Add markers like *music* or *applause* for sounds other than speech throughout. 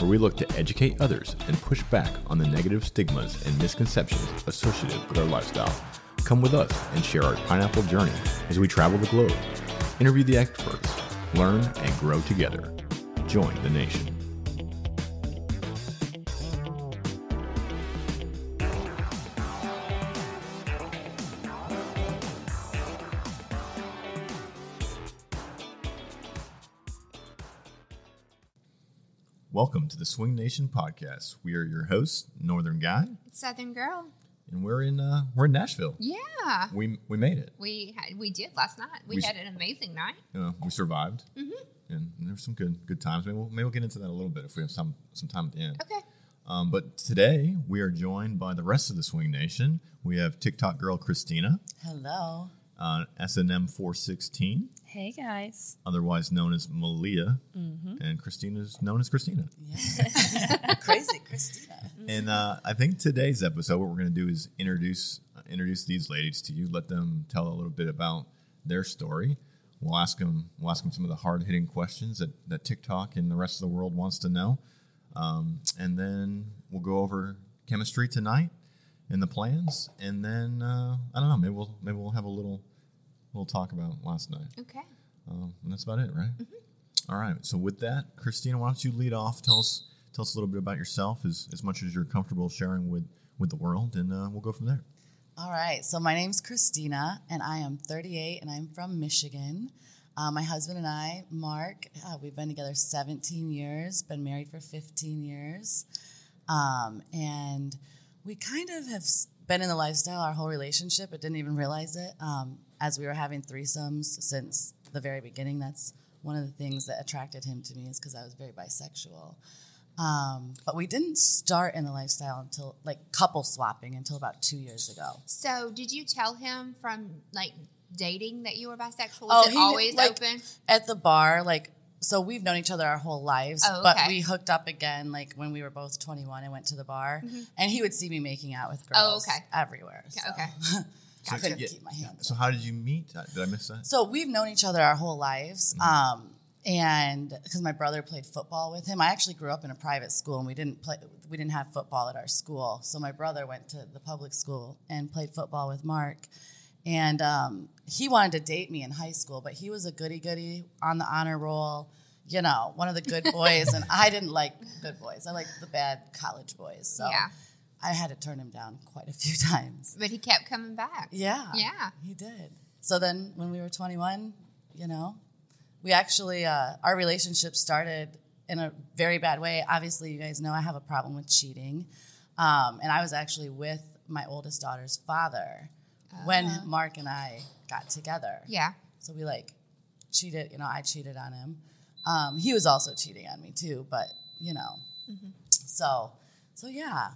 where we look to educate others and push back on the negative stigmas and misconceptions associated with our lifestyle. Come with us and share our pineapple journey as we travel the globe, interview the experts, learn and grow together. Join the nation. Welcome to the Swing Nation podcast. We are your hosts, Northern Guy, Southern Girl. and we're in uh, we're in Nashville. Yeah. We we made it. We had, we did last night. We, We- had an amazing night. You know, we survived, and there were some good good times. Maybe we'll, maybe we'll get into that a little bit if we have some some time at the end. Okay. Um, but today we are joined by the rest of the Swing Nation. We have TikTok girl Krystina, Hello. Uh, SNM four sixteen, Hey guys. otherwise known as Meleah, Mm-hmm. and Krystina's known as Krystina. Yeah. *laughs* Crazy Krystina. And uh, I think today's episode, what we're going to do is introduce uh, introduce these ladies to you. Let them tell a little bit about their story. We'll ask them we'll ask them some of the hard hitting questions that that TikTok and the rest of the world wants to know. Um, and then we'll go over chemistry tonight and the plans. And then uh, I don't know. Maybe we'll maybe we'll have a little little talk about last night. Okay. Um, and that's about it, right? All right. So with that, Krystina, why don't you lead off? Tell us tell us a little bit about yourself, as as much as you're comfortable sharing with with the world, and uh, we'll go from there. All right. So my name's Krystina, and I am 38, and I'm from Michigan. Uh, my husband and I, Mark, uh, we've been together 17 years, been married for 15 years. Um, and we kind of have been in the lifestyle our whole relationship, but didn't even realize it. Um, as we were having threesomes since the very beginning, that's one of the things that attracted him to me is because I was very bisexual. Um, but we didn't start in the lifestyle until like couple swapping until about two years ago. So, did you tell him from like dating that you were bisexual? Oh, Was it he- always like- open? At the bar, like, so we've known each other our whole lives, Oh, but we hooked up again like when we were both 21 and went to the bar. Mhm. And he would see me making out with girls Oh, girls okay. everywhere. Okay, *laughs* so. I couldn't Yeah, keep my hands So how did you meet? Did I miss that? So we've known each other our whole lives. Mm-hmm. Um, and because my brother played football with him, I actually grew up in a private school, and we didn't play. We didn't have football at our school. So my brother went to the public school and played football with Mark. And um, he wanted to date me in high school, but he was a goody goody on the honor roll. You know, one of the good *laughs* boys, and I didn't like good boys. I liked the bad college boys. So Yeah. I had to turn him down quite a few *laughs* times. But he kept coming back. Yeah. Yeah. He did. So then when we were 21, you know, we actually, uh, our relationship started in a very bad way. Obviously, you guys know I have a problem with cheating. Um, and I was actually with my oldest daughter's father when Ah. Mark and I got together. Yeah. So we like cheated, you know, I cheated on him. Um, he was also cheating on me too, but you know, Mm-hmm. so, so yeah.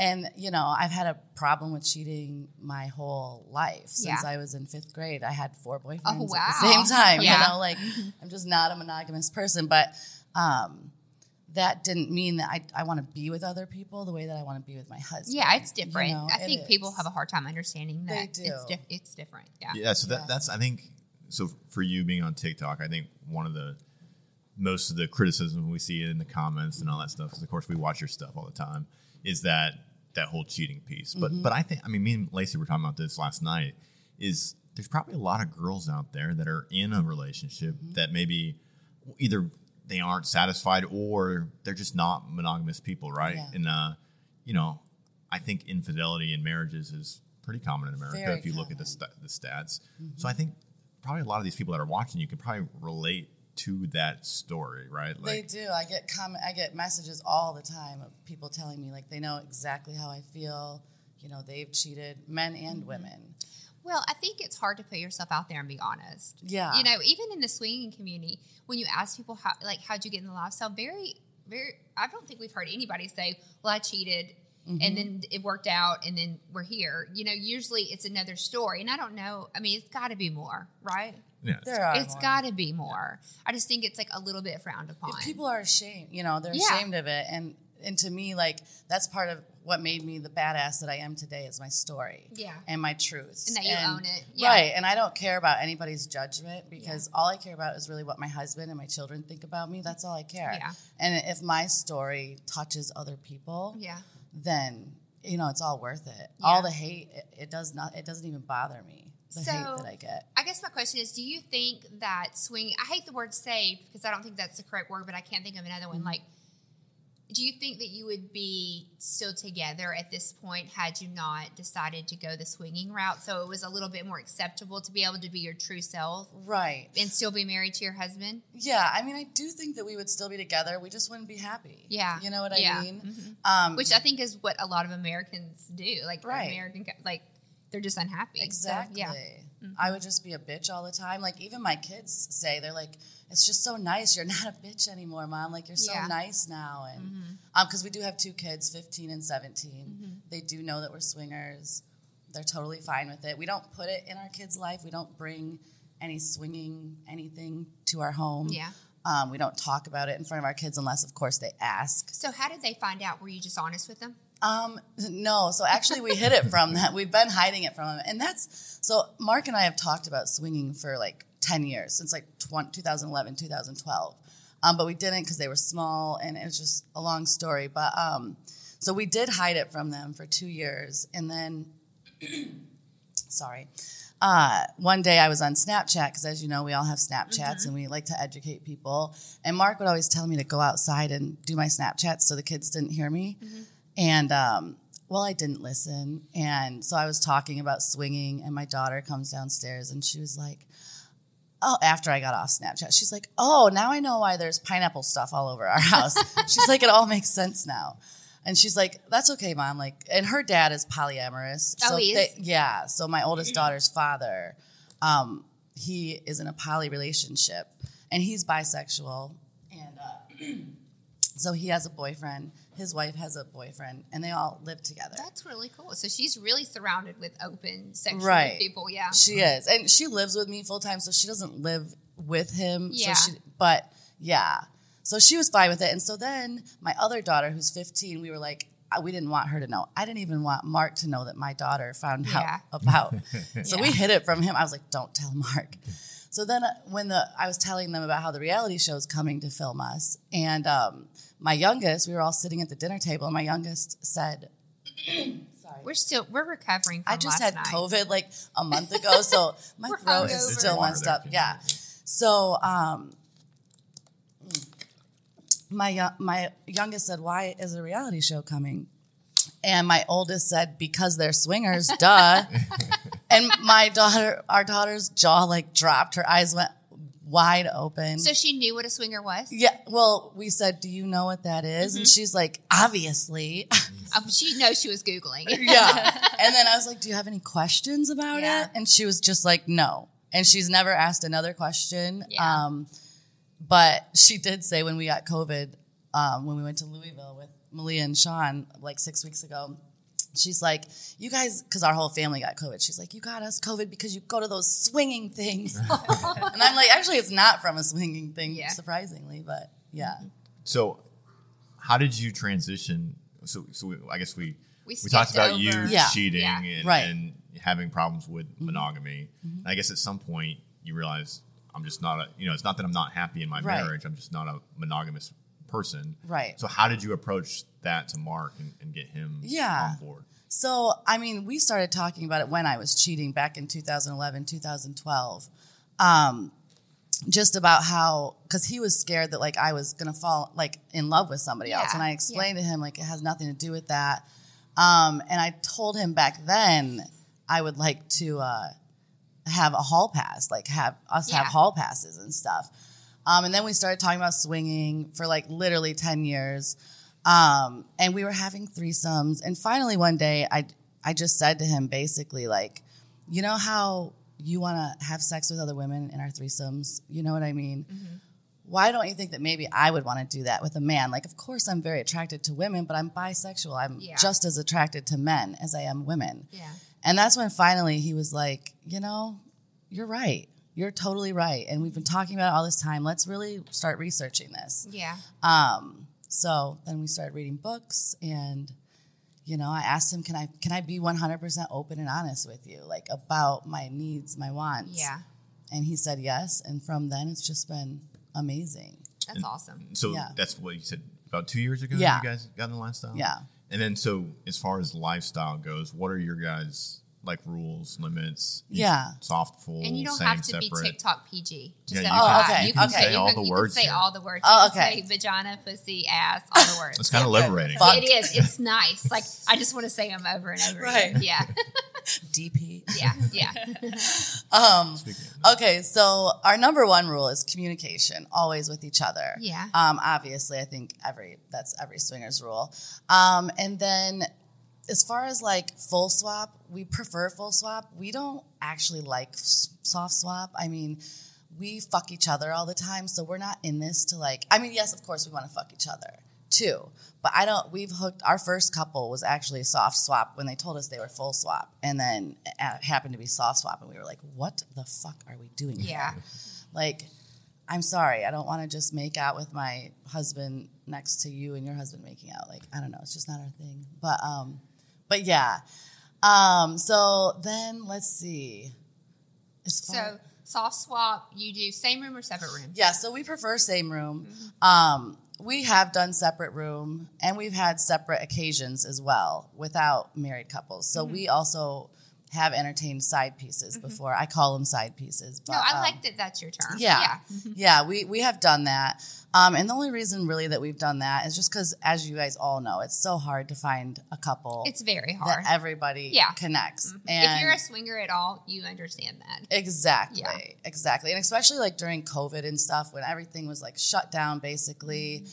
And, you know, I've had a problem with cheating my whole life. Since Yeah. I was in fifth grade, I had four boyfriends Oh, at the same time. Yeah. You know, like I'm just not a monogamous person. But um, that didn't mean that I, I want to be with other people the way that I want to be with my husband. Yeah, it's You different. know, I it think people have a hard time understanding They that. It's, do. di- it's different. Yeah. Yeah. So that Yeah. that's I think so for you being on TikTok. I think one of the most of the criticism we see in the comments and all that stuff, because of course we watch your stuff all the time, is that that whole cheating piece. But Mm-hmm. but I think I mean me and Lacy were talking about this last night. Is there's probably a lot of girls out there that are in a relationship Mm-hmm. that maybe either they aren't satisfied or they're just not monogamous people, right? Yeah. And uh, you know, I think infidelity in marriages is pretty common in America Very if you look at the, st- the stats. Mm-hmm. So I think probably a lot of these people that are watching you can probably relate to that story, right? they do. I get comment. I get messages all the time of people telling me like they know exactly how I feel. You know, they've cheated, men Mm-hmm. and women. Well, I think it's hard to put yourself out there and be honest. Yeah. You know, even in the swinging community, when you ask people how, like, how'd you get in the lifestyle, very, very, I don't think we've heard anybody say, "Well, I cheated." Mm-hmm. And then it worked out, and then we're here. You know, usually it's another story, and I don't know. I mean, it's got to be more, right? Yeah. There are It's more. got to be more. I just think it's like a little bit frowned upon. people are ashamed you know they're Yeah. ashamed of it and and to me like that's part of what made me the badass that i am today is my story Yeah. and my truth And that you own it. Yeah. right and i don't care about anybody's judgment because all i care about is really what my husband and my children think about me that's all i care Yeah. and if my story touches other people yeah. then you know it's all worth it Yeah. all the hate it, it does not it doesn't even bother me the So- hate that i get I guess my question is: Do you think that swing? I hate the word "saved" because I don't think that's the correct word, but I can't think of another Mm-hmm. one. Like, do you think that you would be still together at this point had you not decided to go the swinging route? So it was a little bit more acceptable to be able to be your true self right and still be married to your husband. Yeah, I mean, I do think that we would still be together. We just wouldn't be happy. Yeah. you know what Yeah. I mean. Mhm. Um, Which I think is what a lot of Americans do. Like Right. American, like they're just unhappy. So, exactly. yeah. Mm-hmm. I would just be a bitch all the time. Like even my kids say, they're like, "It's just so nice. You're *laughs* not a bitch anymore, mom. Like you're so Yeah. nice now." And Mm-hmm. um, because we do have two kids, 15 and 17, they do know that we're swingers. They're totally fine with it. We don't put it in our kids' life. We don't bring any swinging anything to our home. Yeah. Um, we don't talk about it in front of our kids unless, of course, they ask. So how did they find out? Were you just honest with them? Um, no. So actually, we hid it from *laughs* that. We've been hiding it from them, and that's so. Mark and I have talked about swinging for like ten years since like 20, 2011, 2012. Um, but we didn't because they were small, and it was just a long story. But um, so we did hide it from them for two years, and then, *clears throat* sorry. Uh, one day I was on Snapchat because, as you know, we all have Snapchats and we like to educate people. And Mark would always tell me to go outside and do my Snapchats so the kids didn't hear me. And um, well, I didn't listen. And so I was talking about swinging, and my daughter comes downstairs and she was like, Oh, after I got off Snapchat, she's like, Oh, now I know why there's pineapple stuff all over our *laughs* house. she's like, It all makes sense now. And she's like, That's okay, mom. Like, and her dad is polyamorous. Oh, he is? yeah. So my oldest daughter's father, um, he is in a poly relationship and he's bisexual. And uh, *clears throat* so he has a boyfriend, his wife has a boyfriend, and they all live together. That's really cool. So she's really surrounded with open sexual Right. people. Yeah. She is. And she lives with me full time, so she doesn't live with him. Yeah. So she, but yeah. So she was fine with it. And so then my other daughter, who's 15, we were like, uh, we didn't want her to know. I didn't even want Mark to know that my daughter found Yeah. out about. *laughs* so we hid it from him. I was like, don't tell Mark. So then uh, when the I was telling them about how the reality show is coming to film us, and um, my youngest, we were all sitting at the dinner table, and my youngest said, *clears throat* Sorry. We're still we're recovering. From I just last had night. COVID like a month ago, so *laughs* my throat hungover. is still messed up. too. Yeah. So um, my my youngest said, "Why is a reality show coming?" And my oldest said, "Because they're swingers, duh." *laughs* and my daughter, our daughter's jaw like dropped. Her eyes went wide open. So she knew what a swinger was. yeah. Well, we said, "Do you know what that is?" And she's like, "Obviously." *laughs* Um, she knows she was googling. *laughs* yeah. *laughs* And then I was like, "Do you have any questions about Yeah. it?" And she was just like, "No." And she's never asked another question. Yeah. Um, but she did say when we got COVID, um, when we went to Louisville with Meleah and Sean like six weeks ago, she's like, "You guys," because our whole family got COVID. She's like, "You got us COVID because you go to those swinging things." *laughs* and I'm like, "Actually, it's not from a swinging thing, Yeah. surprisingly, but yeah." So, how did you transition? So, so we, I guess we We we, talked skipped about you Yeah. cheating Yeah. and, Right. Mm-hmm. and having problems with monogamy. I guess at some point you realize I'm just not a you know it's not that I'm not happy in my Right. marriage. I'm just not a monogamous person. Right. So how did you approach that to Mark and, and get him Yeah. on board? So, I mean, we started talking about it when I was cheating back in 2011, 2012. Um, just about how, because he was scared that like I was gonna fall like in love with somebody else, and I explained to him like it has nothing to do with that. Um, and I told him back then I would like to uh, have a hall pass, like have us have hall passes and stuff. Um, and then we started talking about swinging for like literally 10 years. Um, and we were having threesomes. And finally, one day, I, I just said to him basically, like, you know how you want to have sex with other women in our threesomes? You know what I mean? why don't you think that maybe I would want to do that with a man? Like, of course, I'm very attracted to women, but I'm bisexual. I'm Yeah. just as attracted to men as I am women. Yeah. And that's when finally he was like, you know, you're right. You're totally right. And we've been talking about it all this time. Let's really start researching this. Yeah. Um, so then we started reading books and you know, I asked him, can I can I be 100% open and honest with you like about my needs, my wants? Yeah. And he said yes, and from then it's just been amazing. That's awesome. So Yeah. that's what you said about two years ago. Yeah. you guys got in the lifestyle. Yeah. and then so as far as lifestyle goes, what are your guys like rules, limits? Yeah. soft, full, And you don't same, have to be. TikTok PG. Just Yeah, you FYI. can- Oh, okay, You can okay. say, Say you all can, the you words can say here. all the words. Oh, You can okay. say vagina, pussy, ass, all the words. It's kind of liberating. Fuck. It is. It's nice. Like I just want to say them over and over Right. again. Yeah. *laughs* DP. Yeah. Yeah. *laughs* Um, okay, so our number one rule is communication, always with each other. Yeah. Um, obviously, I think every that's every swingers rule. Um, and then as far as like full swap, we prefer full swap. We don't actually like soft swap. I mean, we fuck each other all the time, so we're not in this to like. I mean, yes, of course, we want to fuck each other too, but I don't. We've hooked. Our first couple was actually a soft swap when they told us they were full swap, and then it happened to be soft swap, and we were like, "What the fuck are we doing?" here?" Yeah. like i'm sorry i don't want to just make out with my husband next to you and your husband making out like i don't know it's just not our thing but um but yeah. Um so then let's see. So soft swap, you do same room or separate room? yeah so we prefer same room. Um we have done separate room and we've had separate occasions as well without married couples. So we also have entertained side pieces before i call them side pieces but, No, I um, like that. That's your term. Yeah. *laughs* Yeah, we, we have done that. Um, and the only reason really that we've done that is just because, as you guys all know, it's so hard to find a couple It's very hard. that everybody Yeah. connects. if And you're a swinger at all, you understand that. exactly, Yeah. exactly. And especially like during COVID and stuff when everything was like shut down basically.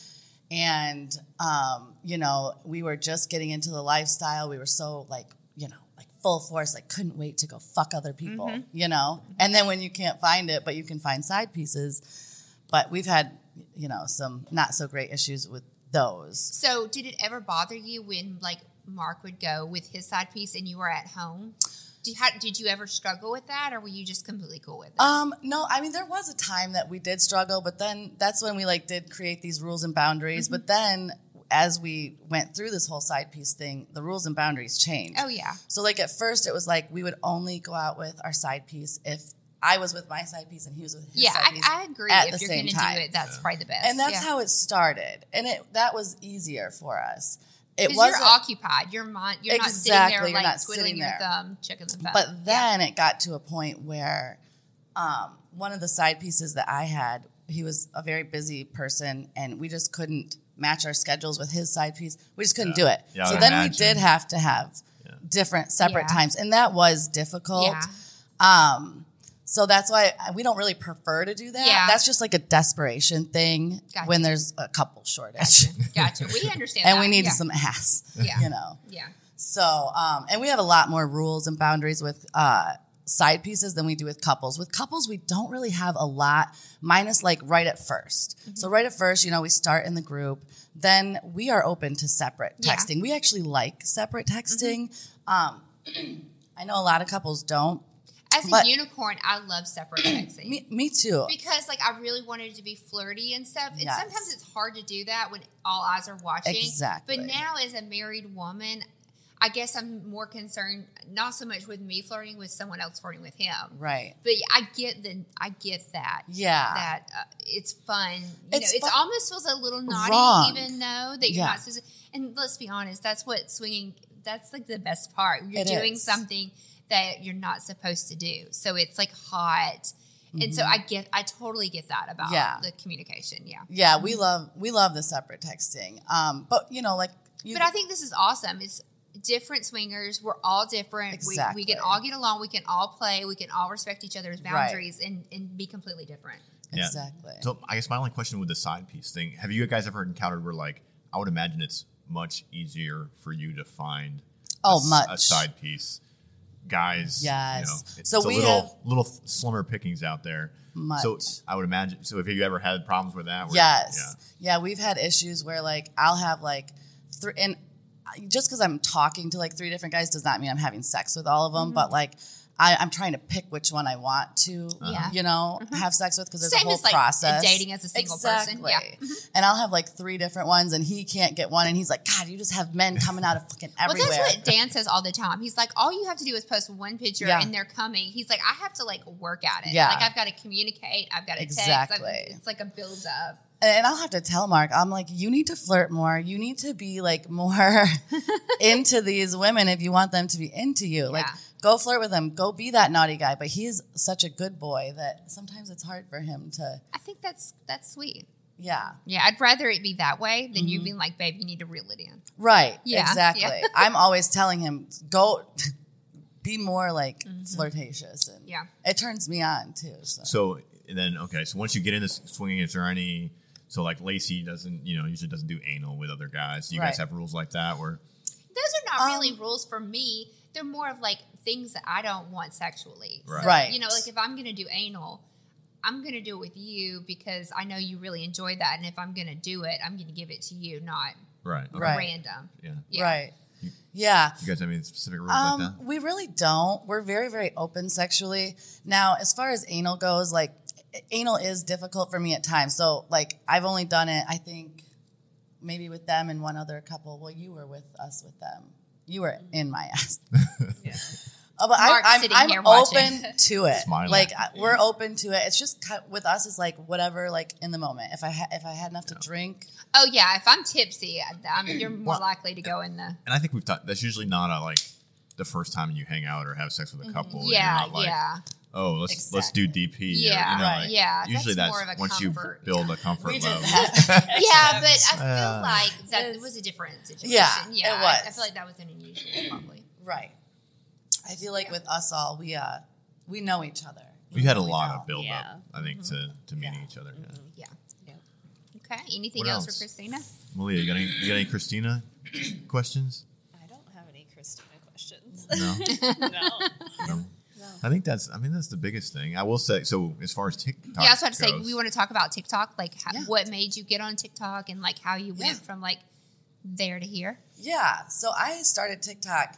And, um, you know, we were just getting into the lifestyle. We were so like, you know, like full force, like couldn't wait to go fuck other people, Mm-hmm. you know? And then when you can't find it, but you can find side pieces. But we've had, you know, some not so great issues with those. So, did it ever bother you when like Mark would go with his side piece and you were at home? Did, how, did you ever struggle with that, or were you just completely cool with it? Um, no, I mean there was a time that we did struggle, but then that's when we like did create these rules and boundaries. Mm-hmm. But then as we went through this whole side piece thing, the rules and boundaries changed. oh yeah, So like at first it was like we would only go out with our side piece if I was with my side piece and he was with his yeah. side I, piece. I agree. at If the you're same going to time. do it, that's probably the best. and that's yeah. how it started. And it that was easier for us. It wasn't you're occupied. Your mind. You're not sitting there like not twiddling your there. thumb, checking the phone. But then it got to a point where um, one of the side pieces that I had, he was a very busy person, and we just couldn't match our schedules with his side piece. We just couldn't Yeah. do it. Yeah, so would then imagine. we did have to have Yeah. different, separate Yeah. times, and that was difficult. Yeah. Um, so that's why we don't really prefer to do that. Yeah. That's just like a desperation thing Gotcha. when there's a couple shortage. gotcha. *laughs* We understand. and that. we need yeah. some ass. Yeah. You know. Yeah. So, um, and we have a lot more rules and boundaries with uh, side pieces than we do with couples. With couples, we don't really have a lot, minus like right at 1st Mm-hmm. So, right at first, you know, we start in the group, then we are open to separate Yeah. Mm-hmm. texting. We actually like separate texting. Um, *clears throat* I know a lot of couples don't. As a unicorn, I love separate *clears throat* texting. Me, me too. because like I really wanted to be flirty and stuff. And Yes. sometimes it's hard to do that when all eyes are watching. Exactly. But now as a married woman, I guess I'm more concerned not so much with me flirting with someone else flirting with him. Right. But I get the I get that. Yeah. That uh, it's fun. You It's know, it almost feels a little naughty, Wrong. even though that you're Yeah. not supposed to. And let's be honest, that's what swinging. That's like the best part. You're It doing is. something that you're not supposed to do, so it's like hot. And so I get, I totally get that about Mm-hmm. Yeah. the communication. Yeah. Yeah, we love we love the separate texting. Um, but you know, like you, But I think this is awesome. It's different swingers. We're all different. We, we can all get along. We can all play. We can all respect each other's Right. boundaries and, and be completely different. Yeah. exactly. So I guess my only question with the side piece thing: Have you guys ever encountered where, like, I would imagine it's much easier for you to find Oh, a, s- much. a side piece guys. Yes. You know, it's So a we little have- little slimmer pickings out there. Much. So I would imagine. So have you ever had problems with that? where- Yes. Yeah. we've had issues where like I'll have like three and just because I'm talking to like three different guys does not mean I'm having sex with all of them, but mm-hmm. like I, I'm trying to pick which one I want to, Yeah. you know, mm-hmm. have sex with because there's Same a whole as, like, process. dating as a single person. Yeah. Mm-hmm. and I'll have like three different ones, and he can't get one, and he's like, God, you just have men coming out of fucking everywhere." Well, that's what Dan says all the time. He's like, all you have to do is post one picture Yeah. and they're coming. He's like, I have to like work at it. Yeah. Like I've got to communicate. I've got to text. Exactly. I've- It's like a build up. And I'll have to tell Mark, I'm like, you need to flirt more. You need to be like more *laughs* into these women if you want them to be into you. Like, go flirt with them. Go be that naughty guy. But he's such a good boy that sometimes it's hard for him to, I think that's that's sweet. yeah. Yeah, I'd rather it be that way than Mm-hmm. you being like, babe, you need to reel it in. Right. Yeah, Exactly. yeah. *laughs* I'm always telling him, go *laughs* be more like flirtatious. And Mm-hmm. Yeah. it turns me on too. So. So and then okay, so once you get in into swinging, is there any? So like Lacy doesn't, you know, usually doesn't do anal with other guys. Do you guys have rules like that where? Those are not Um, really rules for me. They're more of like things that I don't want sexually. So, Right. Right. You know, like if I'm going to do anal, I'm going to do it with you because I know you really enjoy that. And if I'm going to do it, I'm going to give it to you, not Right. Okay. Random. Yeah. Yeah. Right. Yeah. You guys have any specific rules like that? Um, we really don't. We're very, very open sexually. Now, as far as anal goes, like anal is difficult for me at times. So, like, I've only done it, I think, maybe with them and one other couple. Well, you were with us with them. You were in my ass. *laughs* Uh, but I, Mark's I'm, sitting I'm here watching. open to it. *laughs* Smiling. Like I- we're open to it. It's just ki- with us is like whatever, like in the moment. If I ha- if I had enough to drink, Oh, yeah. If I'm tipsy, I- I'm, you're more Well- likely to go in the. And I think we've talked. That's usually not a like the first time you hang out or have sex with a couple. You're Yeah, not like, yeah. Oh, let's let's do DP. or, Yeah, you know, right. like, Yeah, Usually that's that's, more of a once comfort. you build a comfort we level. *laughs* Yeah, but I feel Uh, like that was a different situation. Yeah, yeah. it was. I, feel like that was an unusual, probably. right. I feel like with us all, we uh we know each other. We had a We lot know. of build Yeah. up, I think, to, to meeting Yeah. each other. Yeah. Yeah. Okay. Anything else, else? for Krystina? Meleah, you got any, you got any Krystina *clears throat* questions? I don't have any Krystina questions. No. *laughs* no. no. I think that's. I mean, that's the biggest thing. I will say. So, as far as TikTok, yeah, I was about to say we want to talk about TikTok, like how, Yeah. what made you get on TikTok and like how you went Yeah. from like there to here. Yeah. So I started TikTok.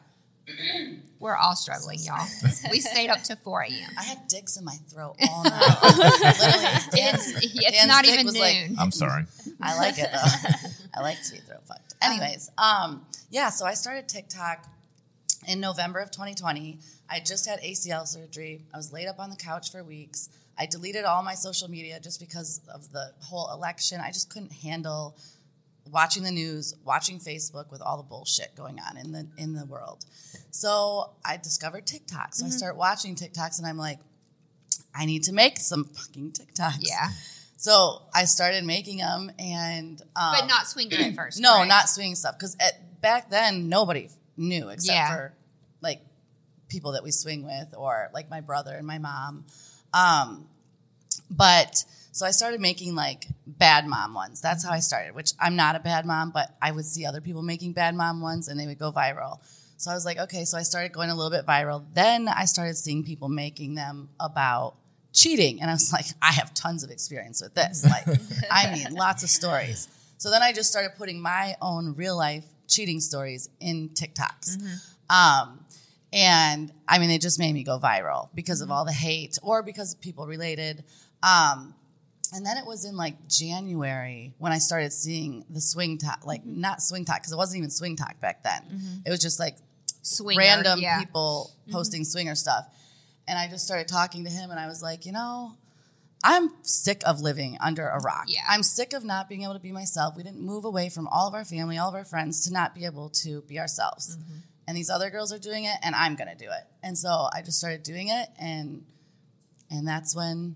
*clears throat* We're all struggling, y'all. we stayed up to 4 a.m. I had dicks in my throat *laughs* all night. Literally, Dan's, It's, it's Dan's not even noon. like- I'm sorry. *laughs* I like it though. I like to be throat fucked. Anyways, um, yeah. So I started TikTok in November of 2020. I just had ACL surgery. I was laid up on the couch for weeks. I deleted all my social media just because of the whole election. I just couldn't handle watching the news, watching Facebook with all the bullshit going on in the in the world. So I discovered TikTok. So I start watching TikToks and I'm like, I need to make some fucking TikToks. yeah. So I started making them and um, But not swinging at first. *clears throat* no, right? not swinging stuff because back then nobody knew except Yeah. for people that we swing with or like my brother and my mom. Um, but so I started making like bad mom ones. That's how I started. Which I'm not a bad mom, but I would see other people making bad mom ones and they would go viral. So I was like, okay. So I started going a little bit viral. Then I started seeing people making them about cheating, and I was *laughs* like, I have tons of experience with this. Like, *laughs* I mean, lots of stories. So then I just started putting my own real life cheating stories in TikToks. Um, and I mean, it just made me go viral because of all the hate or because people related. Um, and then it was in like January when I started seeing the SwingTok, like not SwingTok, because it wasn't even SwingTok back then. It was just like Swinger, random yeah. people posting swinger stuff. And I just started talking to him and I was like, you know, I'm sick of living under a rock. Yeah. I'm sick of not being able to be myself. We didn't move away from all of our family, all of our friends to not be able to be ourselves. Mm-hmm. And these other girls are doing it and I'm going to do it. And so I just started doing it and and that's when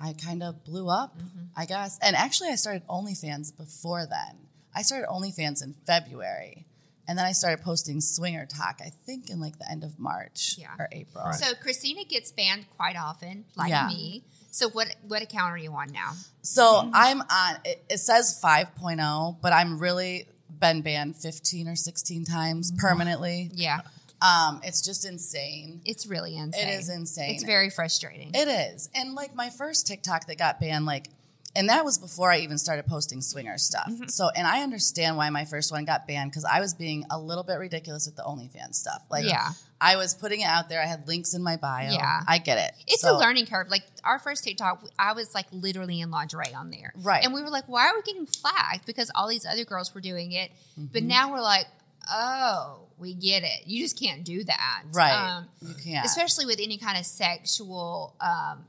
I kind of blew up, Mm-hmm. I guess. And actually I started OnlyFans before then. I started OnlyFans in February. And then I started posting swinger talk, I think in like the end of March Yeah. or April. Right. So Krystina gets banned quite often, like Yeah. me. So what what account are you on now? So I'm on. It, it says 5.0, but I'm really been banned 15 or 16 times permanently. Yeah. Um, it's just insane. It's really insane. It is insane. It's very frustrating. It is. And like my first TikTok that got banned, like, and that was before I even started posting swinger stuff. Mm-hmm. So, and I understand why my first one got banned because I was being a little bit ridiculous with the OnlyFans stuff. Like, Yeah. I was putting it out there. I had links in my bio. Yeah. I get it. It's So- a learning curve. Like our first TikTok, I was like literally in lingerie on there. Right. And we were like, why are we getting flagged? Because all these other girls were doing it. But Mm-hmm. now we're like, oh, we get it. You just can't do that. Right. Um, you can't. Especially with any kind of sexual. Um,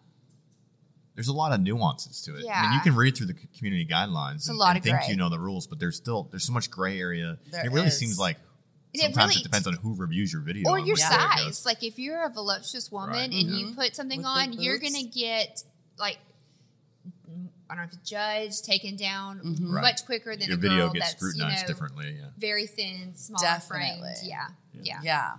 There's a lot of nuances to it. I mean, Yeah. you can read through the community guidelines a and, lot and of think gray. you know the rules, but there's still there's so much gray area. There it really is. seems like It sometimes really- it depends on who reviews your video or your which way it size. Like if you're a voluptuous woman Right. and you mm-hmm. put something With on, you're gonna get like I don't know, judged, taken down Right. much quicker than your a video girl gets that's scrutinized you know, differently. Yeah. very thin, smaller Definitely. framed. Yeah, yeah, yeah.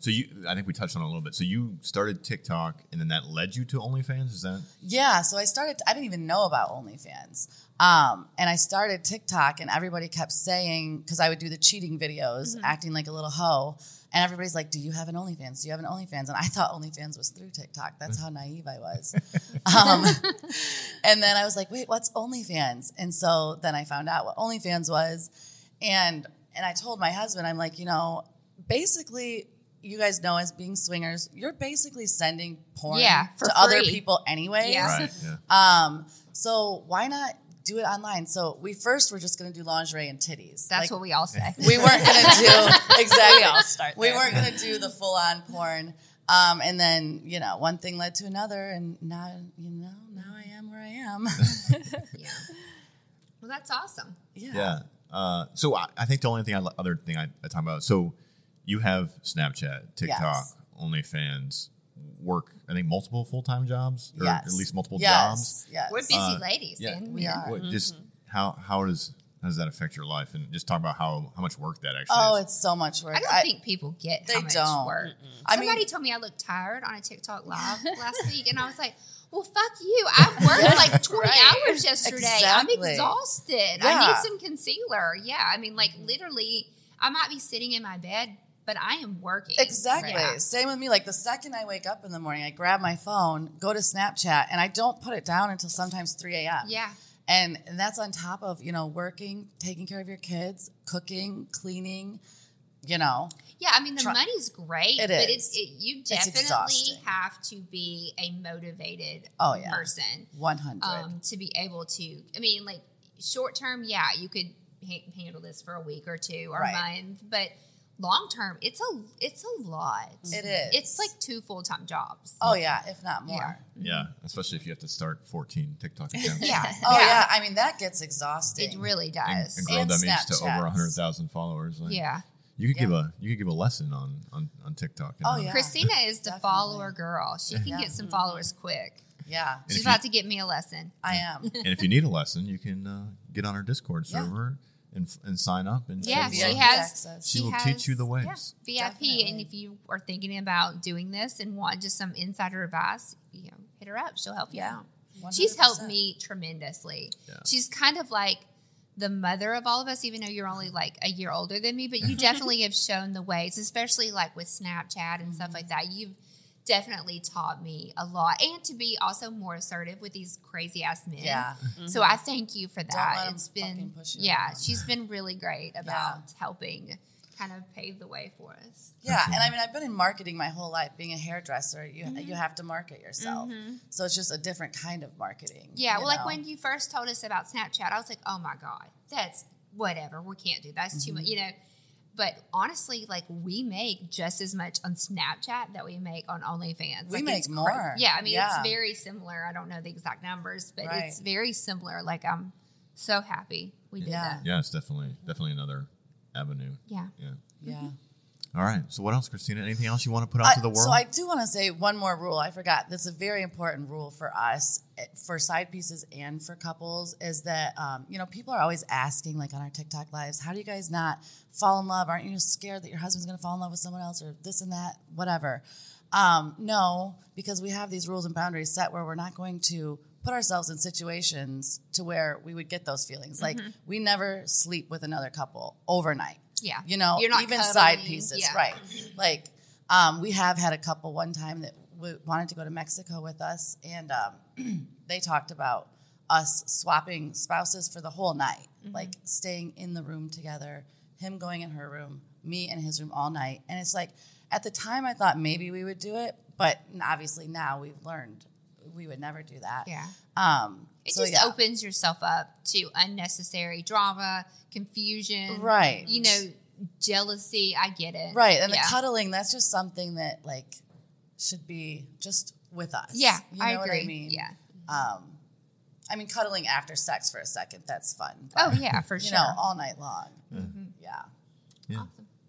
So you, I think we touched on it a little bit. So you started TikTok, and then that led you to OnlyFans. Is that Yeah, so I started. I didn't even know about OnlyFans, um, and I started TikTok, and everybody kept saying because I would do the cheating videos, Mm-hmm. acting like a little hoe, and everybody's like, "Do you have an OnlyFans? Do you have an OnlyFans?" And I thought OnlyFans was through TikTok. That's how naive I was. *laughs* um, and then I was like, "Wait, what's OnlyFans?" And so then I found out what OnlyFans was, and and I told my husband, I'm like, you know, basically. You guys know as being swingers, you're basically sending porn Yeah, for to other people anyways. Yeah. right? Yeah. Um, so why not do it online? So we first were just going to do lingerie and titties. That's Like, what we all say. *laughs* we weren't going to do exactly. *laughs* We all start We weren't going to do the full on porn. Um, and then you know one thing led to another, and now you know now I am where I am. *laughs* yeah. Well, that's awesome. yeah. Yeah. Uh, so I, I think the only thing I, other thing I, I talk about. So you have Snapchat, TikTok, Yes. OnlyFans, work. I think multiple full time jobs, or Yes. at least multiple yes. jobs. Yes. We're busy Uh, ladies, yeah. man. We are. What, Just how how does how does that affect your life? And just talk about how how much work that actually Oh, is. it's so much work. I don't think people get they how much don't. work. I mean- Somebody told me I looked tired on a TikTok live *laughs* last week, and I was like, "Well, fuck you! I worked *laughs* like twenty Right. hours yesterday. I'm Exactly. exhausted. I need some concealer. Yeah, I mean, like literally, I might be sitting in my bed, but I am working. Exactly. Yeah. Same with me. Like the second I wake up in the morning, I grab my phone, go to Snapchat, and I don't put it down until sometimes 3 a.m. Yeah, And, and that's on top of, you know, working, taking care of your kids, cooking, cleaning, you know. yeah. I mean, the Try- money's great, It but is. it's it, you definitely have to be a motivated Oh, yeah. person. 100. um, to be able to. I mean, like short term, yeah, you could ha- handle this for a week or two or Right. a month, but long term, it's a it's a lot. It mm-hmm. is. It's like two full time jobs. oh, yeah, if not more. Mm-hmm. yeah, especially if you have to start 14 TikTok *laughs* accounts. Yeah. *laughs* Oh, yeah. I mean, that gets exhausting. It really does. and grow And them each to over Snapchats. 100,000 followers. Like, yeah. You could give a you could give a lesson on on, on TikTok. and Oh, how- yeah. Krystina is the Definitely. follower girl. She can Yeah. get some mm-hmm. followers quick. Yeah, And She's if you- about to get me a lesson. I am. *laughs* And if you need a lesson, you can uh, get on our Discord Yeah. server and and sign up. And Yeah, she'll, she has. access. She will teach you the ways. Yeah, VIP. Definitely. And if you are thinking about doing this and want just some insider advice, you know, hit her up. She'll help you Yeah. out. She's helped me tremendously. Yeah. She's kind of like the mother of all of us, even though you're only like a year older than me. But you *laughs* definitely have shown the ways, especially like with Snapchat and stuff Mm-hmm. like that. You've definitely taught me a lot, and to be also more assertive with these crazy ass men. Yeah. Mm-hmm. So I thank you for let that. 'em It's been fucking push you yeah, around. she's been really great about helping kind of pave the way for us. Yeah, and I mean, I've been in marketing my whole life. Being a hairdresser, you Mm-hmm. you have to market yourself, mm-hmm. so it's just a different kind of marketing. Yeah, you well, like when you first told us about Snapchat, I was like, oh my God, that's whatever. We can't do that. That's too much, mm-hmm. you know. But honestly, like we make just as much on Snapchat that we make on OnlyFans. We Like, make it's cra- more. Yeah, I mean, Yeah. it's very similar. I don't know the exact numbers, but Right. it's very similar. Like I'm so happy we did Yeah. that. Yeah, it's definitely definitely another avenue. Yeah. Yeah. yeah. Mm-hmm. All right. So what else, Krystina? Anything else you want to put out to the world? So I do want to say one more rule. I forgot. That's a very important rule for us, eh, for side pieces and for couples, is that um, you know people are always asking, like on our TikTok lives, how do you guys not fall in love? Aren't you scared that your husband's going to fall in love with someone else or this and that, whatever? Um, no, because we have these rules and boundaries set where we're not going to put ourselves in situations to where we would get those feelings. Like we never sleep with another couple overnight. Yeah. You know, You're not even side pieces, Yeah. right? Like Um, we have had a couple one time that w- wanted to go to Mexico with us, and um, *clears throat* they talked about us swapping spouses for the whole night, like staying in the room together, him going in her room, me in his room all night. And it's like, at the time, I thought maybe we would do it, but obviously now we've learned we would never do that. Yeah. Um, It so just yeah. opens yourself up to unnecessary drama, confusion. Right. You know, jealousy. I get it. Right. And yeah. the cuddling, that's just something that like should be just with us. Yeah, You know I what agree. I mean? Yeah. Um, I mean, cuddling after sex for a second, that's fun. Oh yeah, for *laughs* you sure. Mm-hmm. know, all night long. Yeah. Yeah.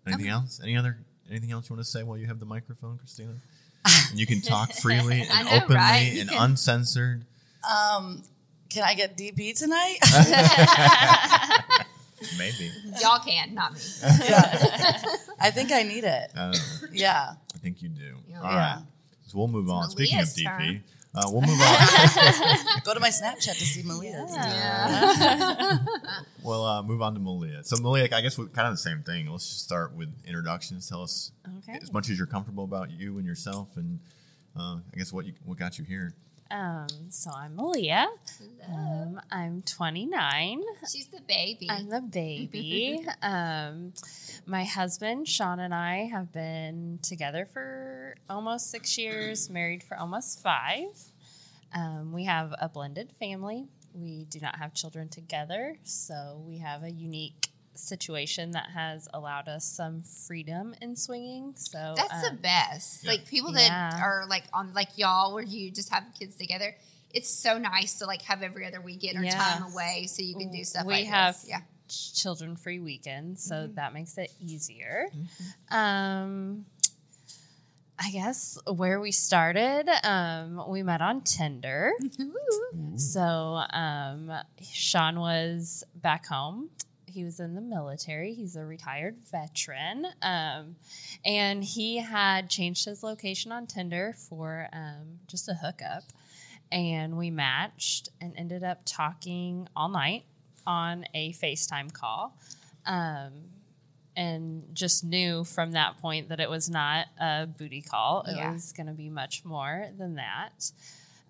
Anything else? Any other anything else you want to say while you have the microphone, Krystina? And you can talk *laughs* freely and know, openly right? And can- uncensored. Um, can I get DP tonight? *laughs* *laughs* Maybe. Y'all can, not me. yeah. I think I need it. Yeah. I think you do. Yeah. All right. So we'll move on. Speaking of DP, turn. Uh, we'll move on. *laughs* Go to my Snapchat to see Meleah's. we'll uh, move on to Meleah. So Meleah, I guess we're kind of the same thing. Let's just start with introductions. Tell us Okay. as much as you're comfortable about you and yourself, and uh, I guess what you what got you here. Um, so I'm Meleah. Um, I'm 29. She's the baby. I'm the baby. *laughs* um, my husband Sean and I have been together for almost six years, *clears throat* married for almost five. Um, we have a blended family. We do not have children together, so we have a unique situation that has allowed us some freedom in swinging. So That's the um, best. Yeah. Like people that Yeah. are like on like y'all, where you just have kids together. It's so nice to like have every other weekend or Yeah. time away so you can do stuff. We like have this. yeah. Children free weekend, so Mm-hmm. that makes it easier. Um, I guess where we started, um, we met on Tinder. So um, Sean was back home. He was in the military. He's a retired veteran. Um, and he had changed his location on Tinder for um, just a hookup. And we matched and ended up talking all night on a FaceTime call. Um, and just knew from that point that it was not a booty call. It Yeah. was going to be much more than that.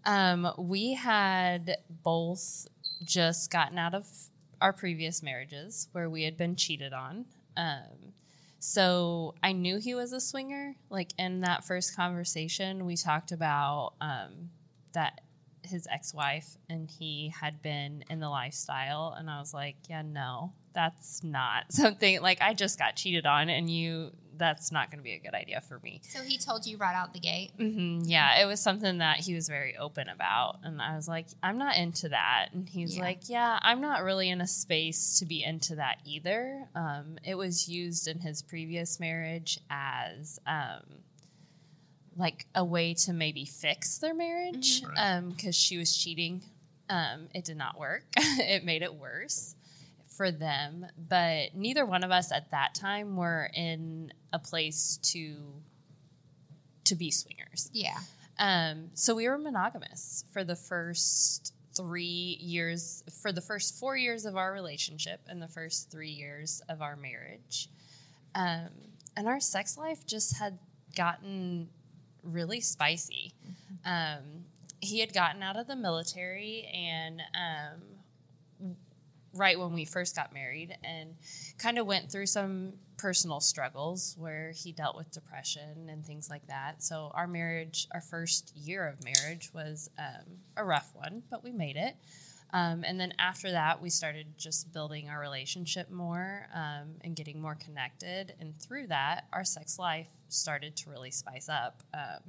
Um, we had both just gotten out of our previous marriages where we had been cheated on. Um, so I knew he was a swinger. Like in that first conversation, we talked about um, that his ex wife and he had been in the lifestyle. And I was like, yeah, no, that's not *laughs* something like I just got cheated on, and you, that's not going to be a good idea for me. So he told you right out the gate. hmm Yeah, it was something that he was very open about. And I was like, I'm not into that. And he's Yeah. like, Yeah, I'm not really in a space to be into that either. Um, it was used in his previous marriage as um, like a way to maybe fix their marriage because Right. she was cheating. Um, it did not work, *laughs* it made it worse for them. But neither one of us at that time were in a place to to be swingers. Yeah. Um, so we were monogamous for the first three years, for the first four years of our relationship and the first three years of our marriage. Um, and our sex life just had gotten really spicy. Um, he had gotten out of the military and um, right when we first got married and kind of went through some personal struggles where he dealt with depression and things like that. So our marriage, our first year of marriage was um, a rough one, but we made it. Um, and then after that, we started just building our relationship more um, and getting more connected. And through that, our sex life started to really spice up. Um,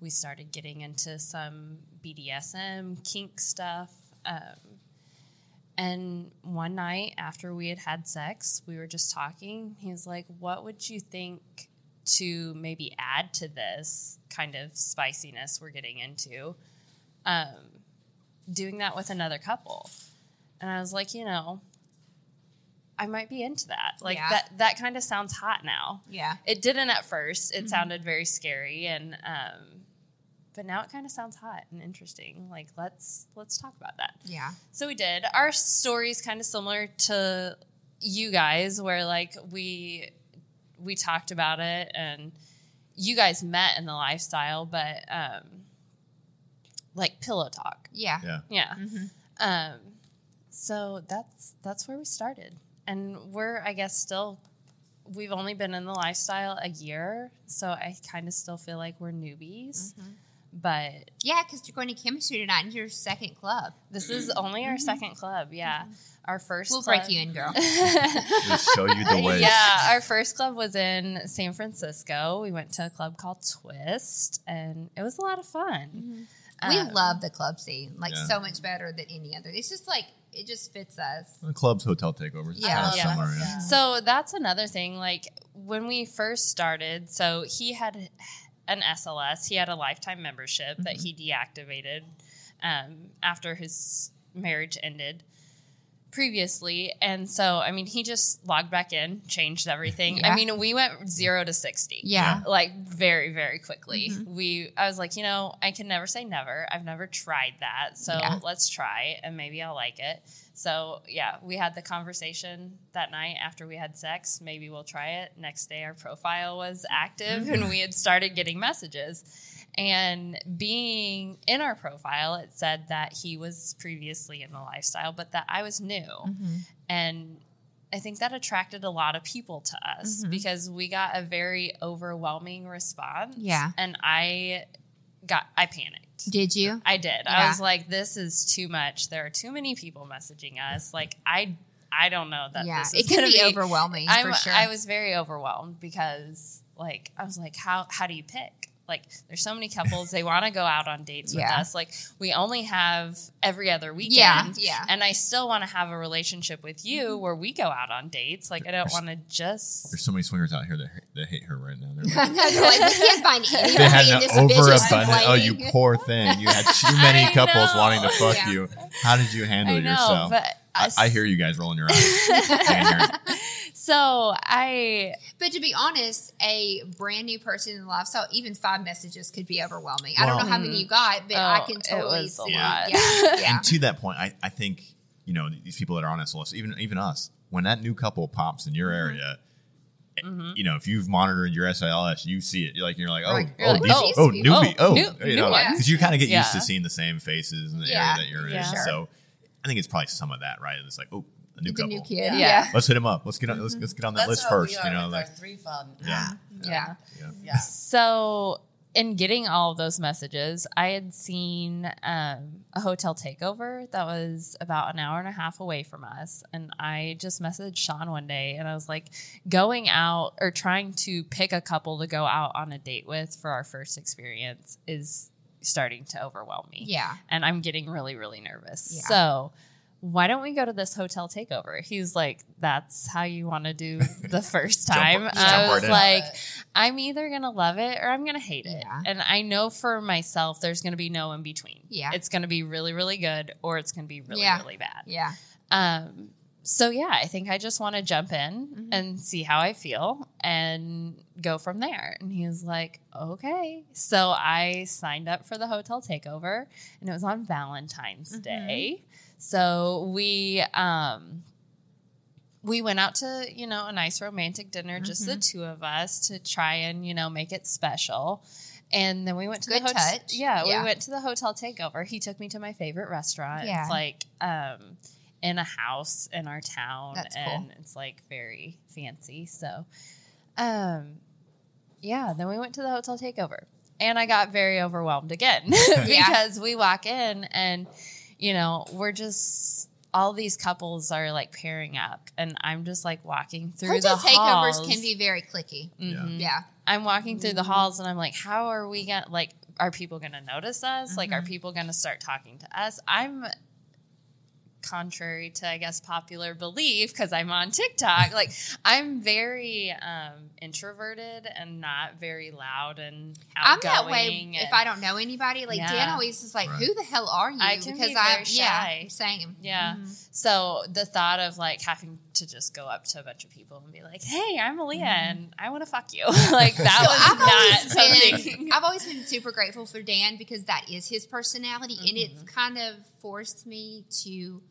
we started getting into some BDSM, kink stuff. Um, and one night after we had had sex, we were just talking. He was like, What would you think to maybe add to this kind of spiciness we're getting into? Doing that with another couple. And I was like, You know, I might be into that. Like Yeah. that that kind of sounds hot now. Yeah. It didn't at first. It Mhm. sounded very scary and um but now it kind of sounds hot and interesting. Like let's let's talk about that. Yeah. So we did. Our story's kind of similar to you guys where like we we talked about it and you guys met in the lifestyle, but um, like pillow talk. Yeah. Yeah. Yeah. Mhm. Um, so that's that's where we started, and we're I guess still. We've only been in the lifestyle a year, so I kind of still feel like we're newbies. Mhm. But Yeah, because you're going to chemistry tonight and your second club. this is only our second club. Yeah, our 1st Mm-hmm. We'll club- break you in, girl. Just *laughs* show you the *laughs* way. yeah, our first club was in San Francisco. We went to a club called Twist, and it was a lot of fun. We Um, love the club scene, like Yeah. so much better than any other. It's just like it just fits us. The club's hotel takeovers. Yeah. kind of Yeah. similar. Yeah. Yeah. So that's another thing. Like when we first started, so he had an SLS. He had a lifetime membership that he deactivated um, after his marriage ended previously. And so, I mean, he just logged back in, changed everything. Yeah. I mean, we went zero to 60. Yeah. Like very, very quickly. Mhm. We, I was like, you know, I can never say never. I've never tried that. So Yeah. let's try and maybe I'll like it. So yeah, we had the conversation that night after we had sex. Maybe we'll try it. Next day, our profile was active and we had started getting messages. And being in our profile, it said that he was previously in the lifestyle, but that I was new. Mm-hmm. And I think that attracted a lot of people to us Mhm. because we got a very overwhelming response. Yeah. And I got, I panicked. Did you? I did. Yeah. I was like, this is too much. There are too many people messaging us. Like, I, I don't know that yeah, this is it can gonna be, overwhelming I'm, for sure. I was very overwhelmed because, like, I was like, how how do you pick? Like, there's so many couples they want to go out on dates with Yeah. us. Like, we only have every other weekend. yeah, yeah. And I still want to have a relationship with you Mm-hmm. where we go out on dates. Like, I don't want to just. There's so many swingers out here that, that hate her right now. *laughs* They're like, they're like, we can't find anybody they had in an this bitch. Oh, you poor thing! You had too *laughs* many couples wanting to fuck Yeah. you. How did you handle I it know, yourself? but I, I hear you guys rolling your eyes. *laughs* I can hear it. So I But to be honest, a brand new person in the lifestyle, even five messages could be overwhelming. I don't know how many you got, but I Oh, can it totally was a see. lot. Yeah, *laughs* yeah. And to that point, I, I think you know these people that are on SLS, even even us, when that new couple pops in Mm-hmm. your area. Mhm. You know, if you've monitored your SLS, you see it. You're like, you're like, oh, Right. You're oh, like, these, oh, oh, newbie, people. oh, New- you know, because you kind of get used to seeing the same faces in the Yeah. area that you're in. Yeah. So, I think it's probably some of that, right? It's like, oh, a new the couple. new kid. Yeah. Yeah. Let's hit him up. Let's get on. Let's, let's get on that That's list how first. we are You know, like our three fun. yeah, Yeah. yeah. Yeah. So, in getting all of those messages, I had seen um, a hotel takeover that was about an hour and a half away from us. And I just messaged Sean one day and I was like, going out or trying to pick a couple to go out on a date with for our first experience is starting to overwhelm me. Yeah. And I'm getting really, really nervous. Yeah. So, why don't we go to this hotel takeover? He's like, that's how you want to do *laughs* the first time. jump I right was in. like, I'm either gonna love it or I'm gonna hate it. Yeah. And I know for myself there's gonna be no in between. Yeah. It's gonna be really, really good or it's gonna be really, Yeah. really bad. Yeah. Um so yeah, I think I just want to jump in Mhm. and see how I feel and go from there. And he was like, "Okay." So I signed up for the hotel takeover, and it was on Valentine's Mhm. Day. So we um we went out to you know a nice romantic dinner, just the two of us, to try and you know make it special. And then we went to Good the hotel. Yeah, Yeah. we went to the hotel takeover. He took me to my favorite restaurant. Yeah. It's like um in a house in our town That's cool. and it's like very fancy. So um yeah, then we went to the hotel takeover. And I got very overwhelmed again *laughs* *laughs* because we walk in and you know, we're just all these couples are like pairing up and I'm just like walking through Hotel the takeovers halls. can be very clicky. Mhm. Yeah. I'm walking through the halls and I'm like, how are we gonna like? Are people gonna notice us? Like, are Mhm. people gonna start talking to us? I'm contrary to I guess popular belief because I'm on TikTok. like, *laughs* I'm very um, introverted and not very loud and I'm that way and- if I don't know anybody. Like Dan always is like, Right. "Who the hell are you?" I can be because very I'm yeah, shy. same. Yeah. Mhm. So the thought of like having to just go up to a bunch of people and be like, "Hey, I'm Aaliyah, and I want to fuck you," *laughs* like *laughs* that So I've was always not been- something. I've always been super grateful for Dan because that is his personality, and it's Mhm. kind of forced me to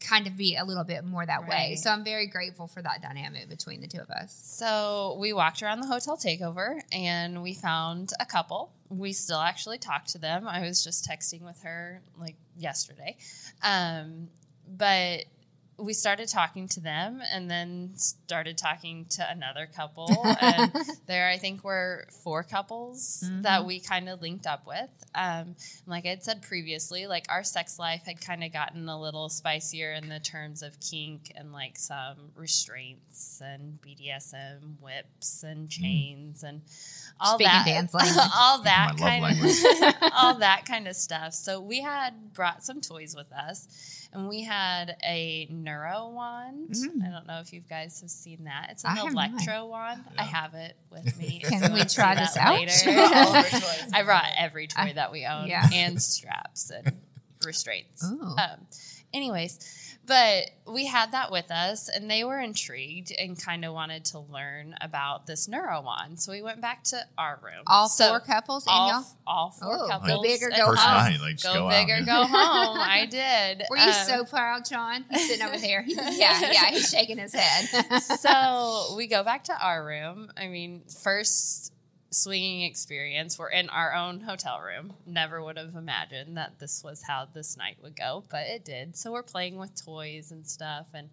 kind of be a little bit more that way. So I'm very grateful for that dynamic between the two of us. So we walked around the hotel takeover and we found a couple. We still actually talked to them. I was just texting with her like yesterday. Um, but we started talking to them and then started talking to another couple. *laughs* and there, I think, were four couples that we kind of linked up with. Um, like I had said previously, like our sex life had kind of gotten a little spicier in the terms of kink and like some restraints and BDSM whips and chains and all Speaking that dance *laughs* language. all that my love kind of *laughs* all that kind of stuff. So we had brought some toys with us, and we had a neuro wand. Mm. I don't know if you guys have seen that. It's an have not. electro wand. I have it with me. *laughs* Can we try this out? later. All of her toys. I brought every toy I- that we own yeah. and straps and restraints. Um, anyways, but we had that with us, and they were intrigued and kind of wanted to learn about this neuro wand. So we went back to our room. All So four couples and all, y'all? all four Oh, couples. go big or go First home. night, like Go, go, big out. or go home. I *laughs* did. Were you Um, so proud, John? He's sitting over there. yeah, yeah, he's shaking his head. *laughs* so we go back to our room. I mean, first swinging experience. We're in our own hotel room. Never would have imagined that this was how this night would go, but it did. So we're playing with toys and stuff. And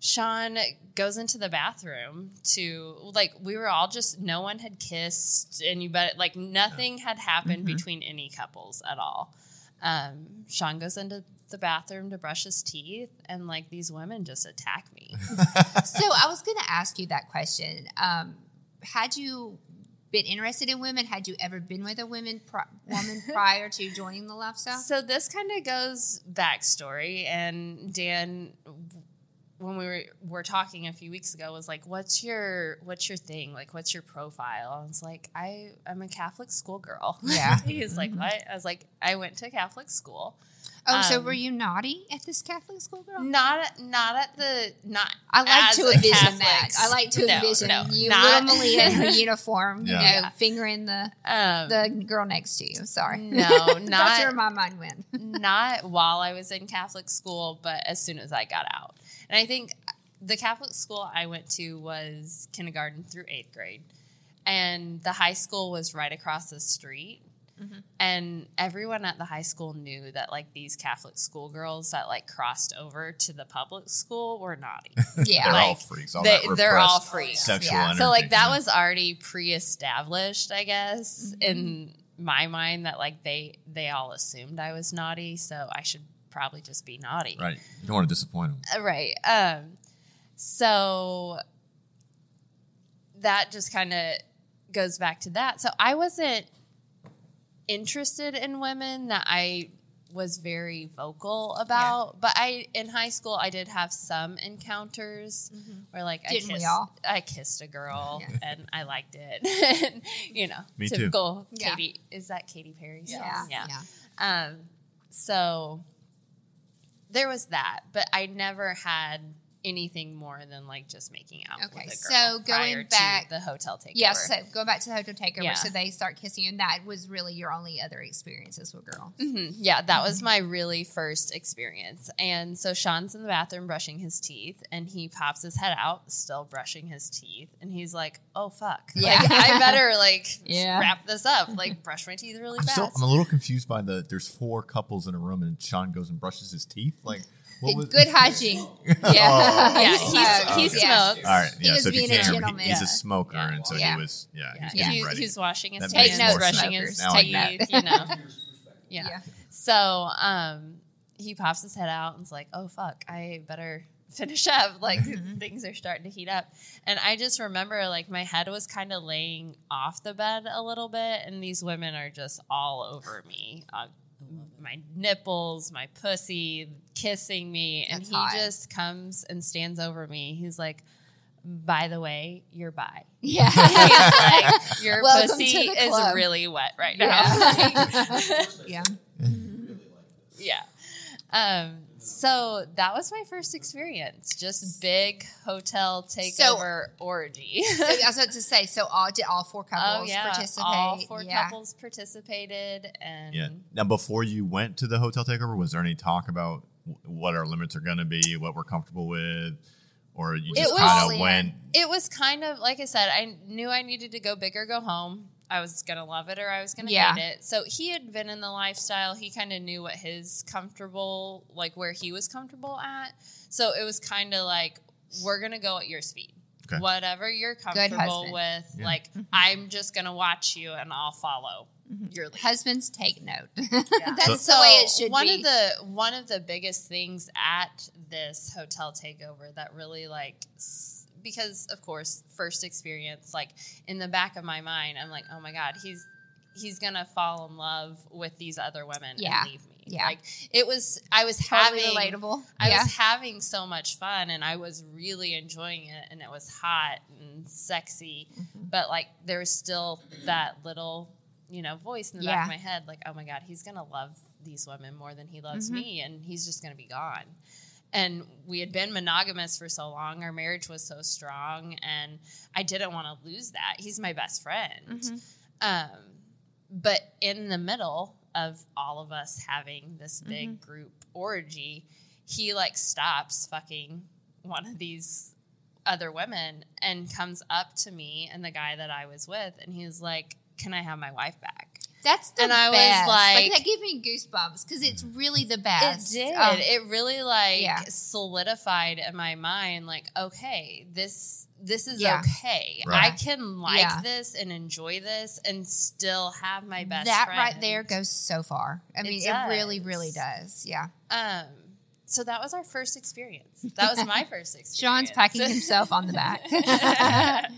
Sean goes into the bathroom to, like, we were all just, no one had kissed, and you bet, like, nothing had happened Mhm. between any couples at all. Um, Sean goes into the bathroom to brush his teeth, and like these women just attack me. *laughs* *laughs* so I was going to ask you that question. Um, had you been interested in women? Had you ever been with a women pri- *laughs* woman prior to joining the lifestyle? So this kind of goes backstory, and Dan, when we were, were talking a few weeks ago, was like, "What's your what's your thing? Like, what's your profile?" I was like, "I I'm a Catholic schoolgirl." Yeah. *laughs* he was like, "What?" I was like, "I went to Catholic school." Oh, so Um, were you naughty at this Catholic school, girl? Not not at the not. I like as to envision Catholic. that. I like to No, envision no, you, not- little Meleah in her *laughs* uniform, Yeah. you know, Yeah. fingering the Um, the girl next to you. Sorry, No, *laughs* That's not- where my mind went. not while I was in Catholic school, but as soon as I got out. And I think the Catholic school I went to was kindergarten through eighth grade. And the high school was right across the street. Mhm. And everyone at the high school knew that like these Catholic schoolgirls that like crossed over to the public school were naughty. *laughs* Yeah, They're like, all freaks. All they, they're all freaks. Sexual Yeah. energy. so like that was already pre-established, I guess, Mhm. in my mind that like they they all assumed I was naughty, so I should probably just be naughty. right. You don't want to disappoint them. Uh, Right. Um, so that just kind of goes back to that. So I wasn't interested in women that I was very vocal about, but I in high school I did have some encounters where like Didn't I we kissed, all? I kissed a girl Yeah. *laughs* and I liked it. and, *laughs* you know, Me too. typical Yeah. Katy. Is that Katy Perry? song? yeah, yeah. yeah. Um, so there was that, but I never had anything more than like just making out. Okay, with a so going prior back- to the hotel takeover. Yeah, so go back to the hotel takeover. Yeah. So they start kissing and that was really your only other experiences with girls. Mhm. Yeah, that was Mm-hmm. my really first experience. And so Sean's in the bathroom brushing his teeth, and he pops his head out, still brushing his teeth, and he's like, "Oh fuck, Yeah. like, I better like *laughs* Yeah. wrap this up, like *laughs* brush my teeth really I'm fast." still. I'm a little confused by the. There's four couples in a room, and Sean goes and brushes his teeth. Like, what was? Good *laughs* hygiene. *laughs* yeah, Oh. yeah, He he, smokes. he Yeah. smokes. All right. He Yeah. was so being a can't, gentleman. he's a smoker, Yeah. and so Yeah. he was. Yeah. He Yeah, was he, getting was- ready. he was washing his That hands, makes brushing sense. his Now I get teeth, you know. *laughs* Yeah. Yeah. So um, he pops his head out and's like, "Oh fuck, I better finish up. Like Mhm. things are starting to heat up." And I just remember like my head was kind of laying off the bed a little bit, and these women are just all over me. Uh, my nipples, my pussy, kissing me, and That's he hot. just comes and stands over me. He's like, "By the way, you're bi." Yeah. *laughs* Like, your Welcome pussy is really wet right now. *laughs* Yeah. yeah. yeah. Um, so that was my first experience. Just big hotel takeover orgy. So I was about to say, so all did all four oh, couples oh yeah, participate? all four yeah. couples participated, and Yeah. Now, before you went to the hotel takeover, was there any talk about what our limits are going to be, what we're comfortable with, or you just kind of went. It was kind of like I said, I knew I needed to go big or go home. I was gonna love it or I was gonna Yeah. hate it. So he had been in the lifestyle. He kind of knew what his comfortable, like where he was comfortable at. So it was kind of like we're gonna go at your speed. Okay. Whatever you're comfortable with, Yeah. like mm-hmm. I'm just gonna watch you and I'll follow mm-hmm. your lead. Husbands take note. *laughs* Yeah. That's the way it should one be. of the one of the biggest things at this hotel takeover that really like s- because of course first experience like in the back of my mind I'm like oh my god he's he's gonna fall in love with these other women Yeah. and leave me Yeah. like it was I was totally having relatable. I yeah. was having so much fun and I was really enjoying it and it was hot and sexy. Mm-hmm. But like there was still that little, you know, voice in the back of my head, like, oh my God, he's gonna love these women more than he loves Mhm. me and he's just gonna be gone. And we had been monogamous for so long, our marriage was so strong, and I didn't want to lose that. He's my best friend. Mhm. Um, but in the middle of all of us having this big Mm-hmm. group orgy, he like stops fucking one of these other women and comes up to me and the guy that I was with, and he's like, "Can I have my wife back?" That's the And I was best. like- that gave me goosebumps because it's really the best. It best. did. Um, it really like yeah. solidified in my mind, like, okay, this this is Yeah. okay. Right. I can like Yeah. this and enjoy this and still have my best. that friend. right there goes so far. I It mean, it, really, really does. Yeah. Um, so that was our first experience. That was my *laughs* first experience. Sean's packing *laughs* himself on the back. *laughs*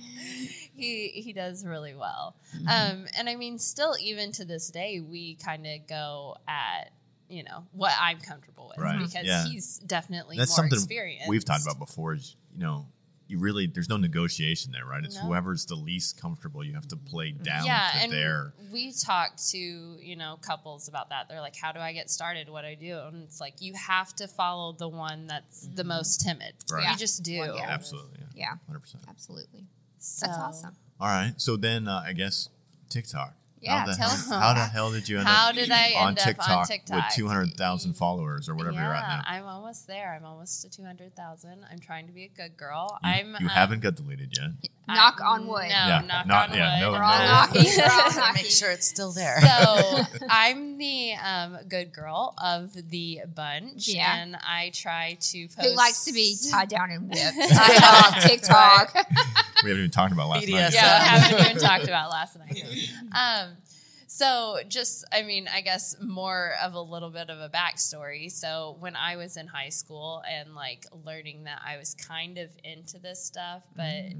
he he does really well. Mm-hmm. Um, and I mean, still even to this day, we kind of go at you know what I'm comfortable with Right, because yeah. he's definitely That's more something experienced. we've talked about before. Is you know, you really there's no negotiation there, right? It's No. whoever's the least comfortable. You have to play down yeah, to and their. we talk to you know couples about that. They're like, "How do I get started? What do I do?" And it's like you have to follow the one that's the most timid. Right. You just do. Well, yeah. Absolutely, yeah, Yeah, hundred percent. absolutely. So, That's awesome. All right, so then uh, I guess TikTok. Yeah, how the, tell hell, us how the hell did you end How up did I on end up on TikTok, with two hundred thousand followers or whatever yeah, you're at now? I'm almost there. I'm almost to 200,000. I'm trying to be a good girl. I'm. you um, haven't got deleted yet. Knock I'm- on wood. No, Yeah, knock not- on yeah, wood. no- We're all no- knocking. We're all Gotta *laughs* knocking. make sure it's still there. So *laughs* I'm the um, good girl of the bunch, Yeah. and I try to post. Who likes to be tied down and whipped? *laughs* TikTok, TikTok. We haven't even talked about last night. BDSM. yeah, I haven't even talked about last *laughs* night. Um, so just, I mean, I guess more of a little bit of a backstory. So when I was in high school and like learning that I was kind of into this stuff, but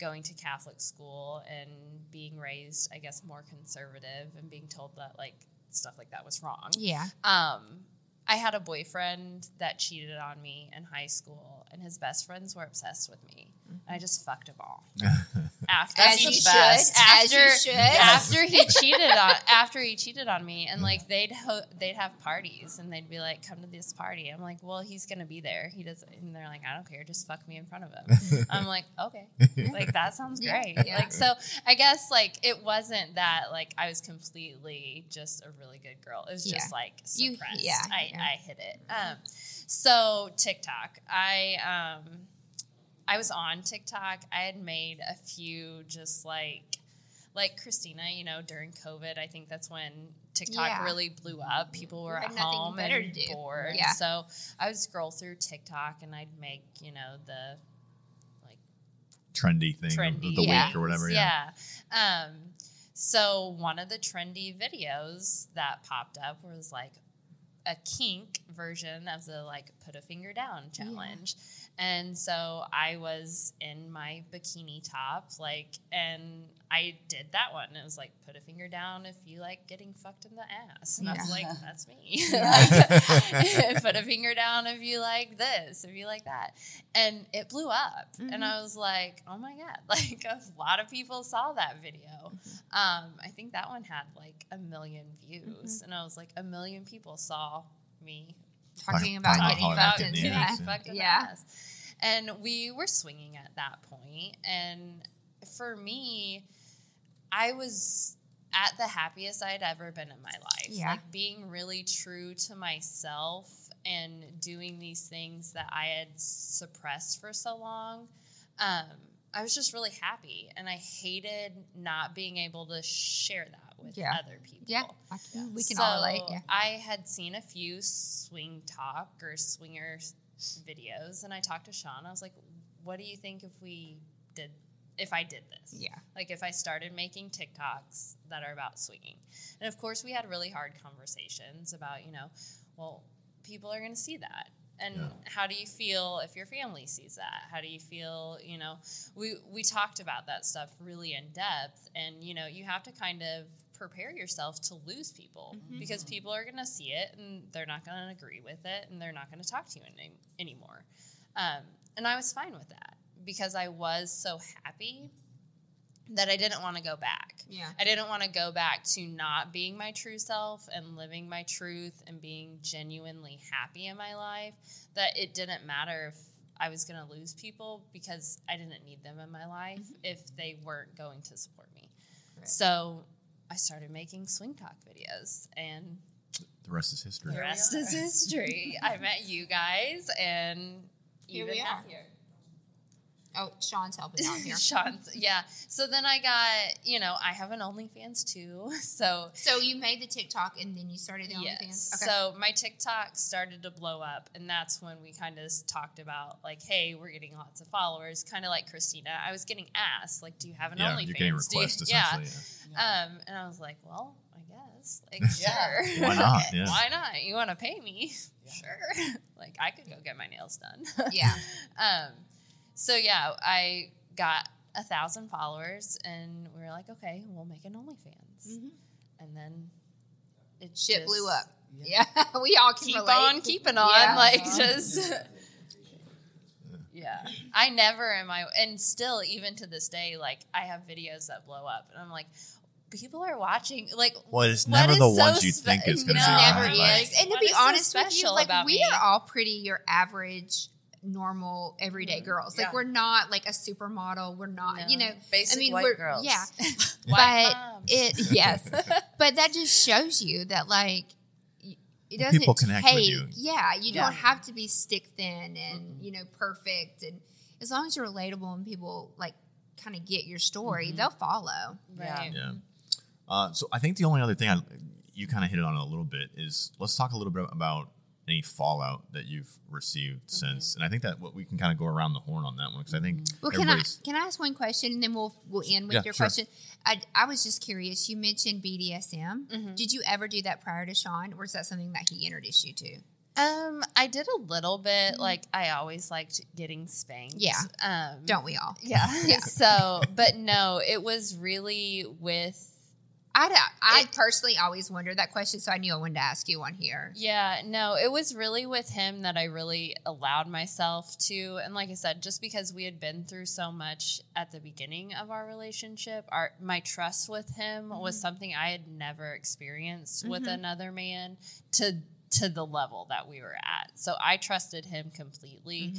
going to Catholic school and being raised, I guess, more conservative and being told that like stuff like that was wrong. Yeah. Um, I had a boyfriend that cheated on me in high school, and his best friends were obsessed with me. Mm-hmm. And I just fucked them all. *laughs* After As he- you should. best. You After- should. after he *laughs* cheated on after he cheated on me and like they'd ho- they'd have parties and they'd be like come to this party i'm like well he's gonna be there he does and they're like i don't care just fuck me in front of him *laughs* i'm like okay *laughs* like that sounds great yeah. like so i guess like it wasn't that like i was completely just a really good girl it was just Yeah. like You- suppressed yeah, I, yeah. I hit it um so tiktok i um I was on TikTok. I had made a few just like like Krystina, you know, during COVID, I think that's when TikTok Yeah. really blew up. People were had at nothing home and bored. Yeah. So I would scroll through TikTok and I'd make, you know, the like Trendy thing trendy of the Yeah. week or whatever. Yeah. Yeah. Um, so one of the trendy videos that popped up was like a kink version of the like put a finger down challenge. And so I was in my bikini top, like, and I did that one. It was like, put a finger down if you like getting fucked in the ass. And I was like, that's me. *laughs* Like, *laughs* put a finger down if you like this, if you like that. And it blew up. And mm-hmm. I was like, oh my God. *laughs* Like, a lot of people saw that video. Mm-hmm. Um, I think that one had like a million views. Mm-hmm. And I was like, a million people saw me Talking about getting fucked in in the the ass. ass, getting fucked in Yeah. And we were swinging at that point. And for me, I was at the happiest I'd ever been in my life. Yeah. Like being really true to myself and doing these things that I had suppressed for so long, um, I was just really happy. And I hated not being able to share that with Yeah. other people. Yeah, we can so all relate. Yeah. I had seen a few SwingTok or swinger videos, and I talked to Sean. I was like, "What do you think if we did, if I did this? Yeah. like if I started making TikToks that are about swinging." And of course, we had really hard conversations about, you know, well, people are going to see that. And Yeah. how do you feel if your family sees that? How do you feel, you know, we we talked about that stuff really in depth and you know, you have to kind of prepare yourself to lose people because people are going to see it and they're not going to agree with it and they're not going to talk to you any, anymore. Um, and I was fine with that because I was so happy that I didn't want to go back. Yeah. I didn't want to go back to not being my true self and living my truth and being genuinely happy in my life. That it didn't matter if I was going to lose people because I didn't need them in my life if they weren't going to support me. Right. So I started making SwingTok videos and The rest is history. the rest is history. I met you guys and Here even we now are. Oh, Sean's helping out *laughs* here. Sean's, yeah. So then I got, you know, I have an OnlyFans too. *laughs* So So you made the TikTok and then you started the yes. OnlyFans. Okay. So my TikTok started to blow up, and that's when we kind of talked about like, hey, we're getting lots of followers, kind of like Krystina. I was getting asked, like, do you have an Yeah, OnlyFans? you're getting Do you- requests yeah. essentially. yeah. Um, and I was like, well, I guess, like, *laughs* sure, Why not? Yeah. Why not? You want to pay me? Sure. like, I could go get my nails done. yeah. Um, so yeah, I got a thousand followers, and we were like, okay, we'll make an OnlyFans, Mhm. and then it Shit just blew up. Yeah. *laughs* we all can Keep relate. on keeping on, Yeah. like Uh-huh. just. Yeah, I never am I, and still, even to this day, like I have videos that blow up, and I'm like, people are watching. Like, Well, it's never is the so ones you spe- think it's gonna No, be. never is. Like, and to be is so honest with you, special like we me? are all pretty your average, normal, everyday girls. Like Yeah. we're not like a supermodel. We're not, No. you know. Basic I mean, white we're girls. yeah, *laughs* White but moms. it yes, *laughs* but that just shows you that like. It doesn't people connect with you. Yeah, you Yeah. don't have to be stick thin and you know perfect, and as long as you're relatable and people like kind of get your story, Mhm. they'll follow. right. Yeah. Uh, so I think the only other thing I, you kind of hit it on a little bit is let's talk a little bit about any fallout that you've received since, and I think that what we can kind of go around the horn on that one because I think Well, can I can I ask one question and then we'll we'll end with Yeah, your sure. question? I, I was just curious. You mentioned BDSM. Mhm. Did you ever do that prior to Sean, or is that something that he introduced you to? Um, I did a little bit. Like I always liked getting spanked. Yeah. Um, Don't we all? Yeah. *laughs* Yeah. so, but no, it was really with. I I It- personally always wondered that question, so I knew I wanted to ask you on here. Yeah, no, it was really with him that I really allowed myself to. And like I said, just because we had been through so much at the beginning of our relationship, our my trust with him was something I had never experienced with Mhm. another man to to the level that we were at. So I trusted him completely.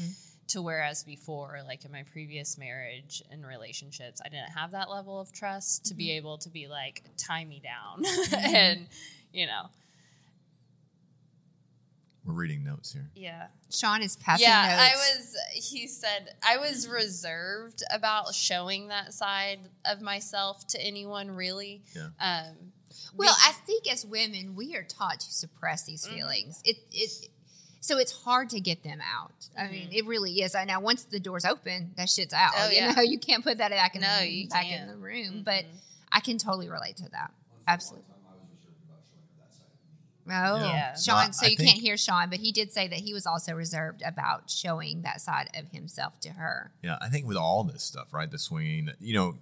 To whereas before like in my previous marriage and relationships i didn't have that level of trust to be able to be like tie me down *laughs* and you know we're reading notes here. yeah Sean is passing yeah i was he said i was reserved about showing that side of myself to anyone really Yeah. um Well, be- I think as women, we are taught to suppress these Mhm. feelings. It it so it's hard to get them out. I mean, it really is. I know once the door's open, that shit's out. Mm-hmm. Oh, you yeah. know, *laughs* you can't put that back in No, the, you back in can't. the room. But Mhm. I can totally relate to that. Absolutely. Oh, Yeah. Sean. Well, so I you think- can't hear Sean, but he did say that he was also reserved about showing that side of himself to her. Yeah, I think with all this stuff, right? The swinging, you know,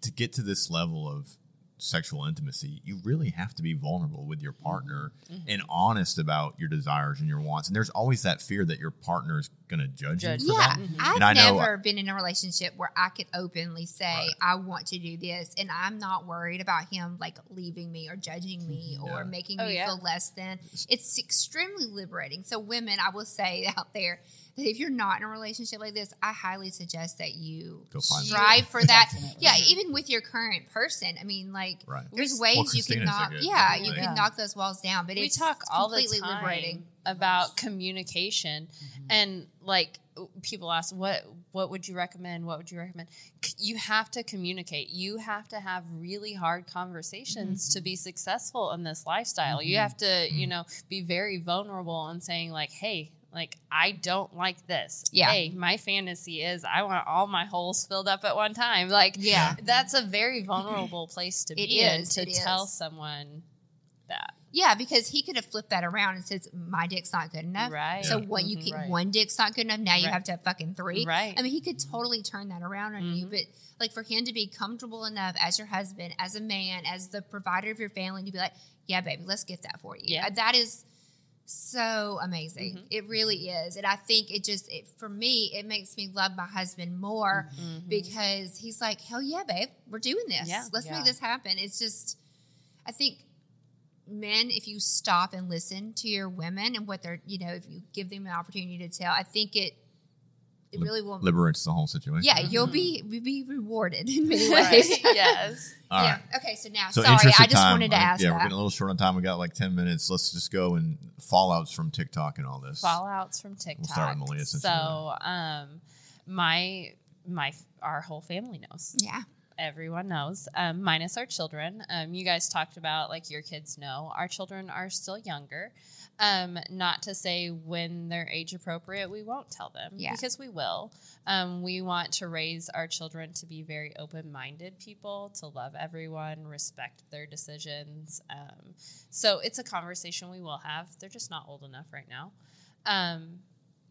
to get to this level of sexual intimacy, you really have to be vulnerable with your partner Mm-hmm. and honest about your desires and your wants. And there's always that fear that your partner is going to judge, Judge you for Yeah, that. I've And I know- never been in a relationship where I could openly say Right. I want to do this, and I'm not worried about him like leaving me or judging me mm-hmm. or Yeah. making Oh, me yeah. feel less than. It's extremely liberating. So, women, I will say *laughs* out there that if you're not in a relationship like this, I highly suggest that you Go strive for *laughs* that. Yeah, even with your current person. I mean, like. Right. There's Well, ways you can knock, yeah, you thing. can knock those walls down, but we it's talk all the completely time liberating. About communication Mm-hmm. and like people ask what what would you recommend what would you recommend you have to communicate you have to have really hard conversations to Mm-hmm. be successful in this lifestyle you have to you know be very vulnerable and saying like hey like I don't like this. Yeah. Hey, my fantasy is I want all my holes filled up at one time. Like Yeah. that's a very vulnerable place to It be in is, to tell is. someone that. Yeah, because he could have flipped that around and says, "My dick's not good enough." Right. So what you Mhm. can Right. one dick's not good enough. Now you Right. have to have fucking three. Right. I mean, he could totally turn that around on you, Mhm. but like for him to be comfortable enough as your husband, as a man, as the provider of your family, to be like, "Yeah, baby, let's get that for you." Yeah. That is so amazing. Mhm. It really is, and I think it just it, for me it makes me love my husband more Mhm. because he's like, "Hell yeah, babe, we're doing this. Yeah. let's Yeah. make this happen." It's just, I think men, if you stop and listen to your women and what they're, you know, if you give them an opportunity to tell, I think it, it really will. liberates the whole situation. yeah, you'll be you'll be rewarded in many Right. ways. *laughs* yes. All right. yeah. Okay. So now, So sorry, I just time, wanted to I- ask Yeah, we're getting a little short on time. We got like ten minutes. Let's just go and fallouts from TikTok and all this. Fallouts from TikTok. we'll start with Meleah since so, um, my my our whole family knows. yeah. Everyone knows, um, minus our children. Um, you guys talked about like your kids know. Our children are still younger. Um, not to say when they're age appropriate, we won't tell them Yeah. because we will. Um, we want to raise our children to be very open minded people, to love everyone, respect their decisions. Um, so it's a conversation we will have. They're just not old enough right now.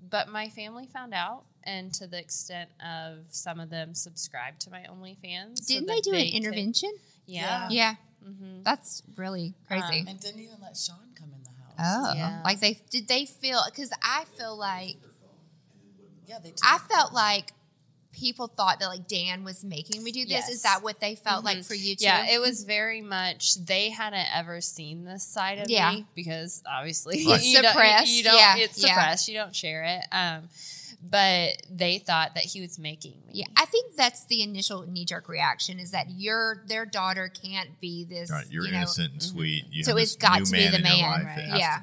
But my family found out, and to the extent of some of them subscribed to my OnlyFans. Didn't that they do an could- intervention? yeah. Yeah. hmm That's really crazy. Um, And didn't even let Sean come in the house. oh, Yeah. like they did they feel because I feel like Yeah, they. Took I felt like people thought that like Dan was making me do this. Yes. Is that what they felt like Mhm. for you too? Yeah, it was very much. They hadn't ever seen this side of Yeah. me because obviously Right. *laughs* you don't- Suppressed, You don't. yeah, It's yeah. suppressed. You don't share it. Um, but they thought that he was making me. Yeah, I think that's the initial knee jerk reaction is that your their daughter can't be this. Right, you're you know, innocent and sweet. You So it's got to be the man, right. It has Yeah.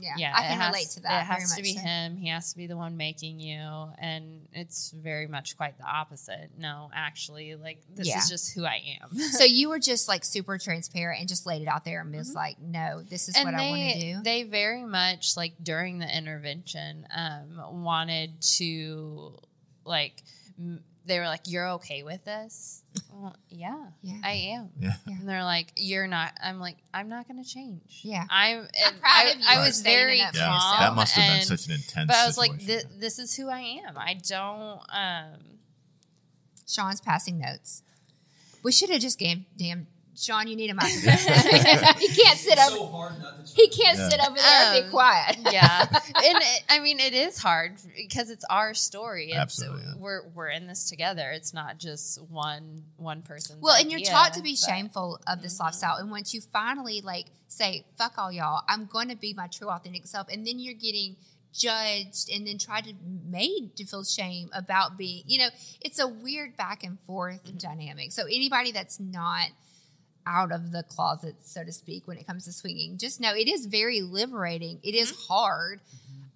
To be him. Yeah. Yeah, I can has- relate to that. It has very to be so. him. He has to be the one making you, and it's very much quite the opposite. No, actually, like this Yeah. is just who I am. *laughs* So you were just like super transparent and just laid it out there and was like, "No, this is Mm-hmm. and what they, I want to do." They very much like during the intervention um, wanted to like. M- they were like, "You're okay with this?" well, yeah, Yeah. I am. Yeah. And they're like, "You're not." I'm like, "I'm not going to change." Yeah. I'm. I'm proud I, of you I for was standing very up Yeah, calm. that must have been such an intense. But I was like, situation. this, this is who I am. I don't. Um, Sean's passing notes. We should have just gave damn Sean. You need a microphone. *laughs* he can't sit It's over. so hard not to He can't Yeah. sit over there and be Um, quiet. yeah, *laughs* and it, I mean, it is hard because it's our story. It's, Absolutely, yeah. we're we're in this together. It's not just one one person. Well, and you're taught to be shameful of this Mhm. lifestyle. And once you finally like say, fuck all y'all, I'm going to be my true authentic self. And then you're getting judged and then tried to made to feel shame about being, you know, it's a weird back and forth Mm-hmm. dynamic. So anybody that's not out of the closet, so to speak, when it comes to swinging, just know it is very liberating. It is Mm-hmm. hard.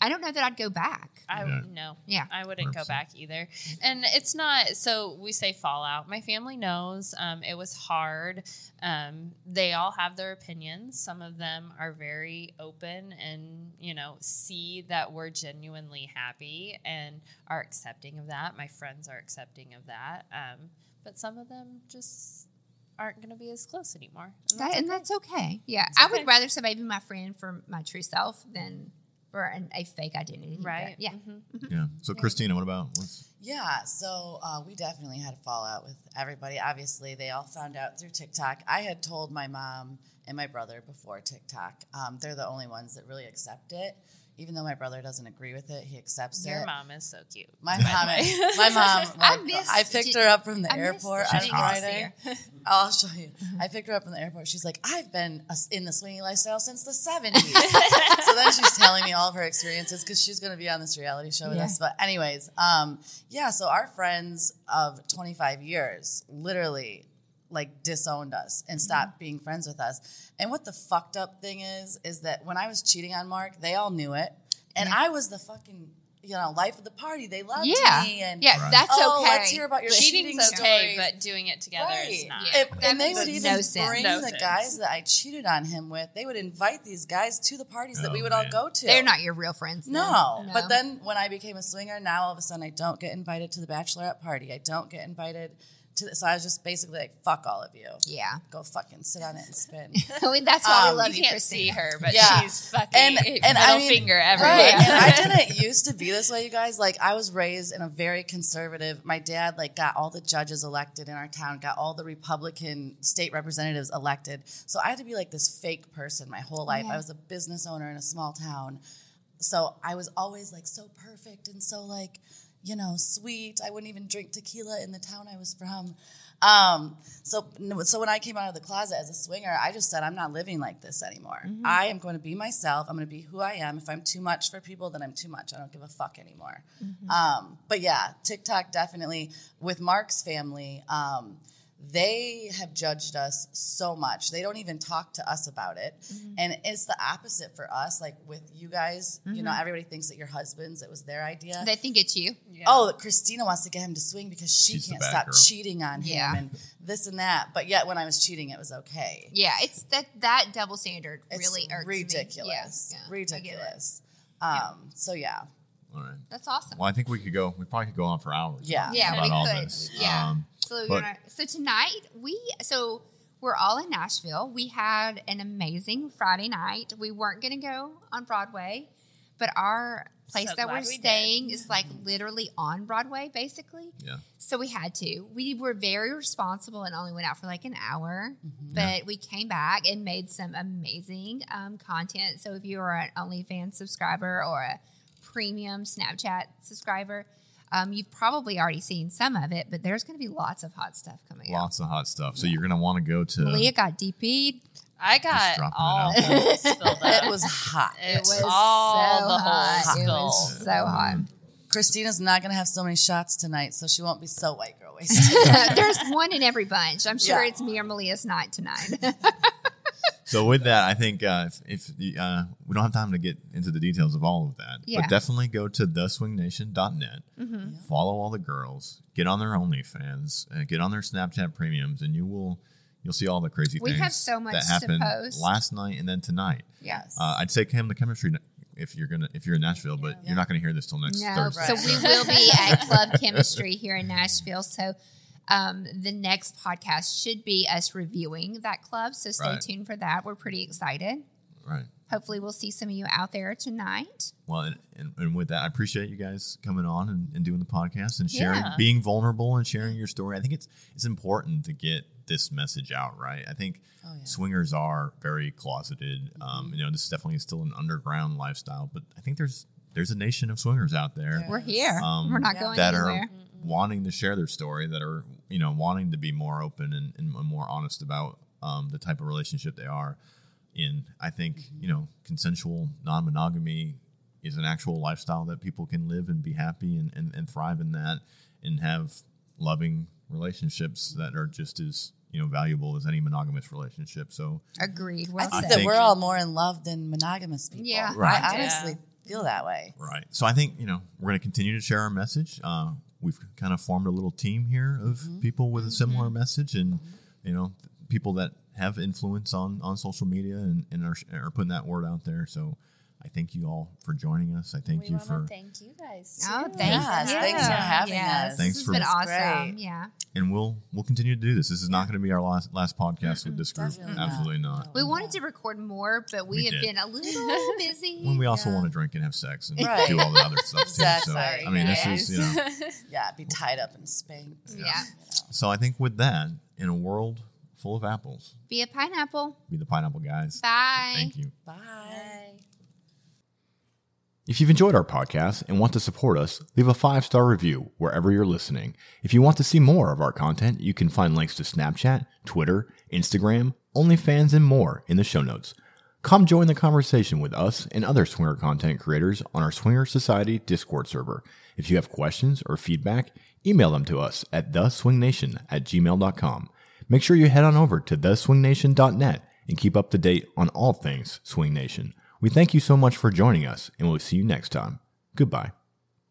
I don't know that I'd go back. I Yeah. no, Yeah. I wouldn't go 100%. back either. And it's not so we say fallout. My family knows um, it was hard. Um, they all have their opinions. Some of them are very open and you know see that we're genuinely happy and are accepting of that. My friends are accepting of that. Um, but some of them just aren't going to be as close anymore. And That, that's and okay. that's okay. Yeah, It's I okay. would rather somebody be my friend for my true self than for an, a fake identity. But right. yeah. Mhm. yeah. So Krystina, what about? What's, Yeah, so uh, we definitely had a fallout with everybody. Obviously, they all found out through TikTok. I had told my mom and my brother before TikTok. Um, they're the only ones that really accept it. Even though my brother doesn't agree with it, he accepts Your it. Your mom is so cute. My *laughs* mom, my mom. *laughs* I missed- I picked did- her up from the I airport on. Friday. *laughs* I'll show you. I picked her up from the airport. She's like, I've been in the swinging lifestyle since the 70s. so then she's telling me all of her experiences because she's going to be on this reality show with Yeah. us. But, anyways, um, yeah, so our friends of 25 years literally like disowned us and Mm-hmm. stopped being friends with us. And what the fucked up thing is, is that when I was cheating on Mark, they all knew it, and I was the fucking you know life of the party. They loved Yeah. me, and Yeah, Right. that's oh, okay. let's hear about your cheating Cheating's okay, stories. but doing it together is not. Yeah. If- That and they would even no bring No the sense. guys that I cheated on him with. They would invite these guys to the parties that Oh, we would all go to. They're not your real friends. then. No. But then when I became a swinger, now all of a sudden I don't get invited to the bachelorette party. I don't get invited to the, so I was just basically like, fuck all of you. yeah, Go fucking sit on it and spin. I *laughs* mean, that's why Um, we love you you, can't see her, but Yeah. she's fucking And- and I middle mean- finger everywhere. Right. and I *laughs* didn't used to be this way, you guys. Like I was raised in a very conservative. My dad like got all the judges elected in our town, got all the Republican state representatives elected. So I had to be like this fake person my whole life. Yeah. I was a business owner in a small town. So I was always like so perfect and so like, you know, sweet. I wouldn't even drink tequila in the town I was from. Um, so, so when I came out of the closet as a swinger, I just said, I'm not living like this anymore. I am going to be myself. I'm going to be who I am. If I'm too much for people, then I'm too much. I don't give a fuck anymore. Um, but yeah, TikTok definitely with Mark's family. Um, they have judged us so much. They don't even talk to us about it. And it's the opposite for us. Like with you guys, you know, everybody thinks that your husbands, it was their idea. They think it's you. Yeah. Oh, Krystina wants to get him to swing because she She's can't stop girl. cheating on him Yeah. and this and that. But yet, when I was cheating, it was okay. Yeah, it's that that double standard It's really irks ridiculous, me. Yeah, yeah, I get it. ridiculous. Um, so yeah, All right. That's awesome. Well, I think we could go. We probably could go on for hours. Yeah. Yeah, about we all could. this. Yeah. Um, So but- gonna, so tonight we so we're all in Nashville. We had an amazing Friday night. We weren't going to go on Broadway, but our place So that we're glad we did. staying is like literally on Broadway, basically. yeah. So we had to. We were very responsible and only went out for like an hour, Mm-hmm. but we came back and made some amazing um, content. So if you are an OnlyFans subscriber or a premium Snapchat subscriber, um, you've probably already seen some of it, but there's going to be lots of hot stuff coming out. Lots of hot stuff. So you're gonna want to go to. Leah got DP'd. I got dropping it all out the there. holes filled *laughs* it was hot. It was all so the hot. It was so hot. Krystina's not going to have so many shots tonight, so she won't be so white girl *laughs* wasted. There's one in every bunch. I'm sure Yeah. it's me or Meleah's night tonight. *laughs* So with that, I think uh, if, if the, uh, we don't have time to get into the details of all of that, Yeah. but definitely go to theswingnation.net, Mm-hmm. follow all the girls, get on their OnlyFans, uh, get on their Snapchat premiums, and you will you'll see all the crazy We things have so much that to happened post. last night and then tonight. yes. Uh, I'd say Cam the chemistry if you're gonna if you're in Nashville, but you're not gonna hear this till next No, Thursday. so we *laughs* will be at Club Chemistry here in Nashville. So um, the next podcast should be us reviewing that club. So stay Right. tuned for that. We're pretty excited. right. Hopefully, we'll see some of you out there tonight. Well, and, and, and with that, I appreciate you guys coming on and, and doing the podcast and sharing, Yeah. being vulnerable and sharing your story. I think it's it's important to get this message out, right? I think Oh, yeah. swingers are very closeted. Mm-hmm. Um, you know, this is definitely still an underground lifestyle, but I think there's there's a nation of swingers out there We're here. Um, We're not Yeah. going that anywhere. are wanting to share their story, that are you know wanting to be more open and, and more honest about um, the type of relationship they are in. I think you know consensual non-monogamy is an actual lifestyle that people can live and be happy and, and, and thrive in that and have loving relationships that are just as you know valuable as any monogamous relationship. So Agreed. I think said. that think- we're all more in love than monogamous people. Yeah. Right. I Yeah. honestly feel that way. Right. So I think, you know, we're going to continue to share our message. Uh, we've kind of formed a little team here of mm-hmm. people with a mm-hmm. similar message and, mm-hmm. you know, people that have influence on, on social media and, and are, are putting that word out there. So I thank you all for joining us. I thank we you for, thank you guys. Oh, too. thank Yes, you. thanks for having Yes, us. Thanks this for- has been awesome. great. Yeah. and we'll, we'll continue to do this. This is not going to be our last, last podcast with this group. Definitely. Absolutely not. We wanted to record more, but we, We have did. been a little *laughs* busy. When we also Yeah. want to drink and have sex and Right. do all the other *laughs* stuff Exactly. too. So, I mean, this is, you know, *laughs* Yeah, be tied up and spanked. yeah. You know. so I think with that, in a world full of apples, Be a pineapple. be the pineapple guys. Bye. Thank you. Bye. If you've enjoyed our podcast and want to support us, leave a five star review wherever you're listening. If you want to see more of our content, you can find links to Snapchat, Twitter, Instagram, OnlyFans, and more in the show notes. Come join the conversation with us and other swinger content creators on our Swinger Society Discord server. If you have questions or feedback, email them to us at theswingnation at gmail.com. Make sure you head on over to theswingnation.net and keep up to date on all things Swing Nation. We thank you so much for joining us, and we'll see you next time. Goodbye.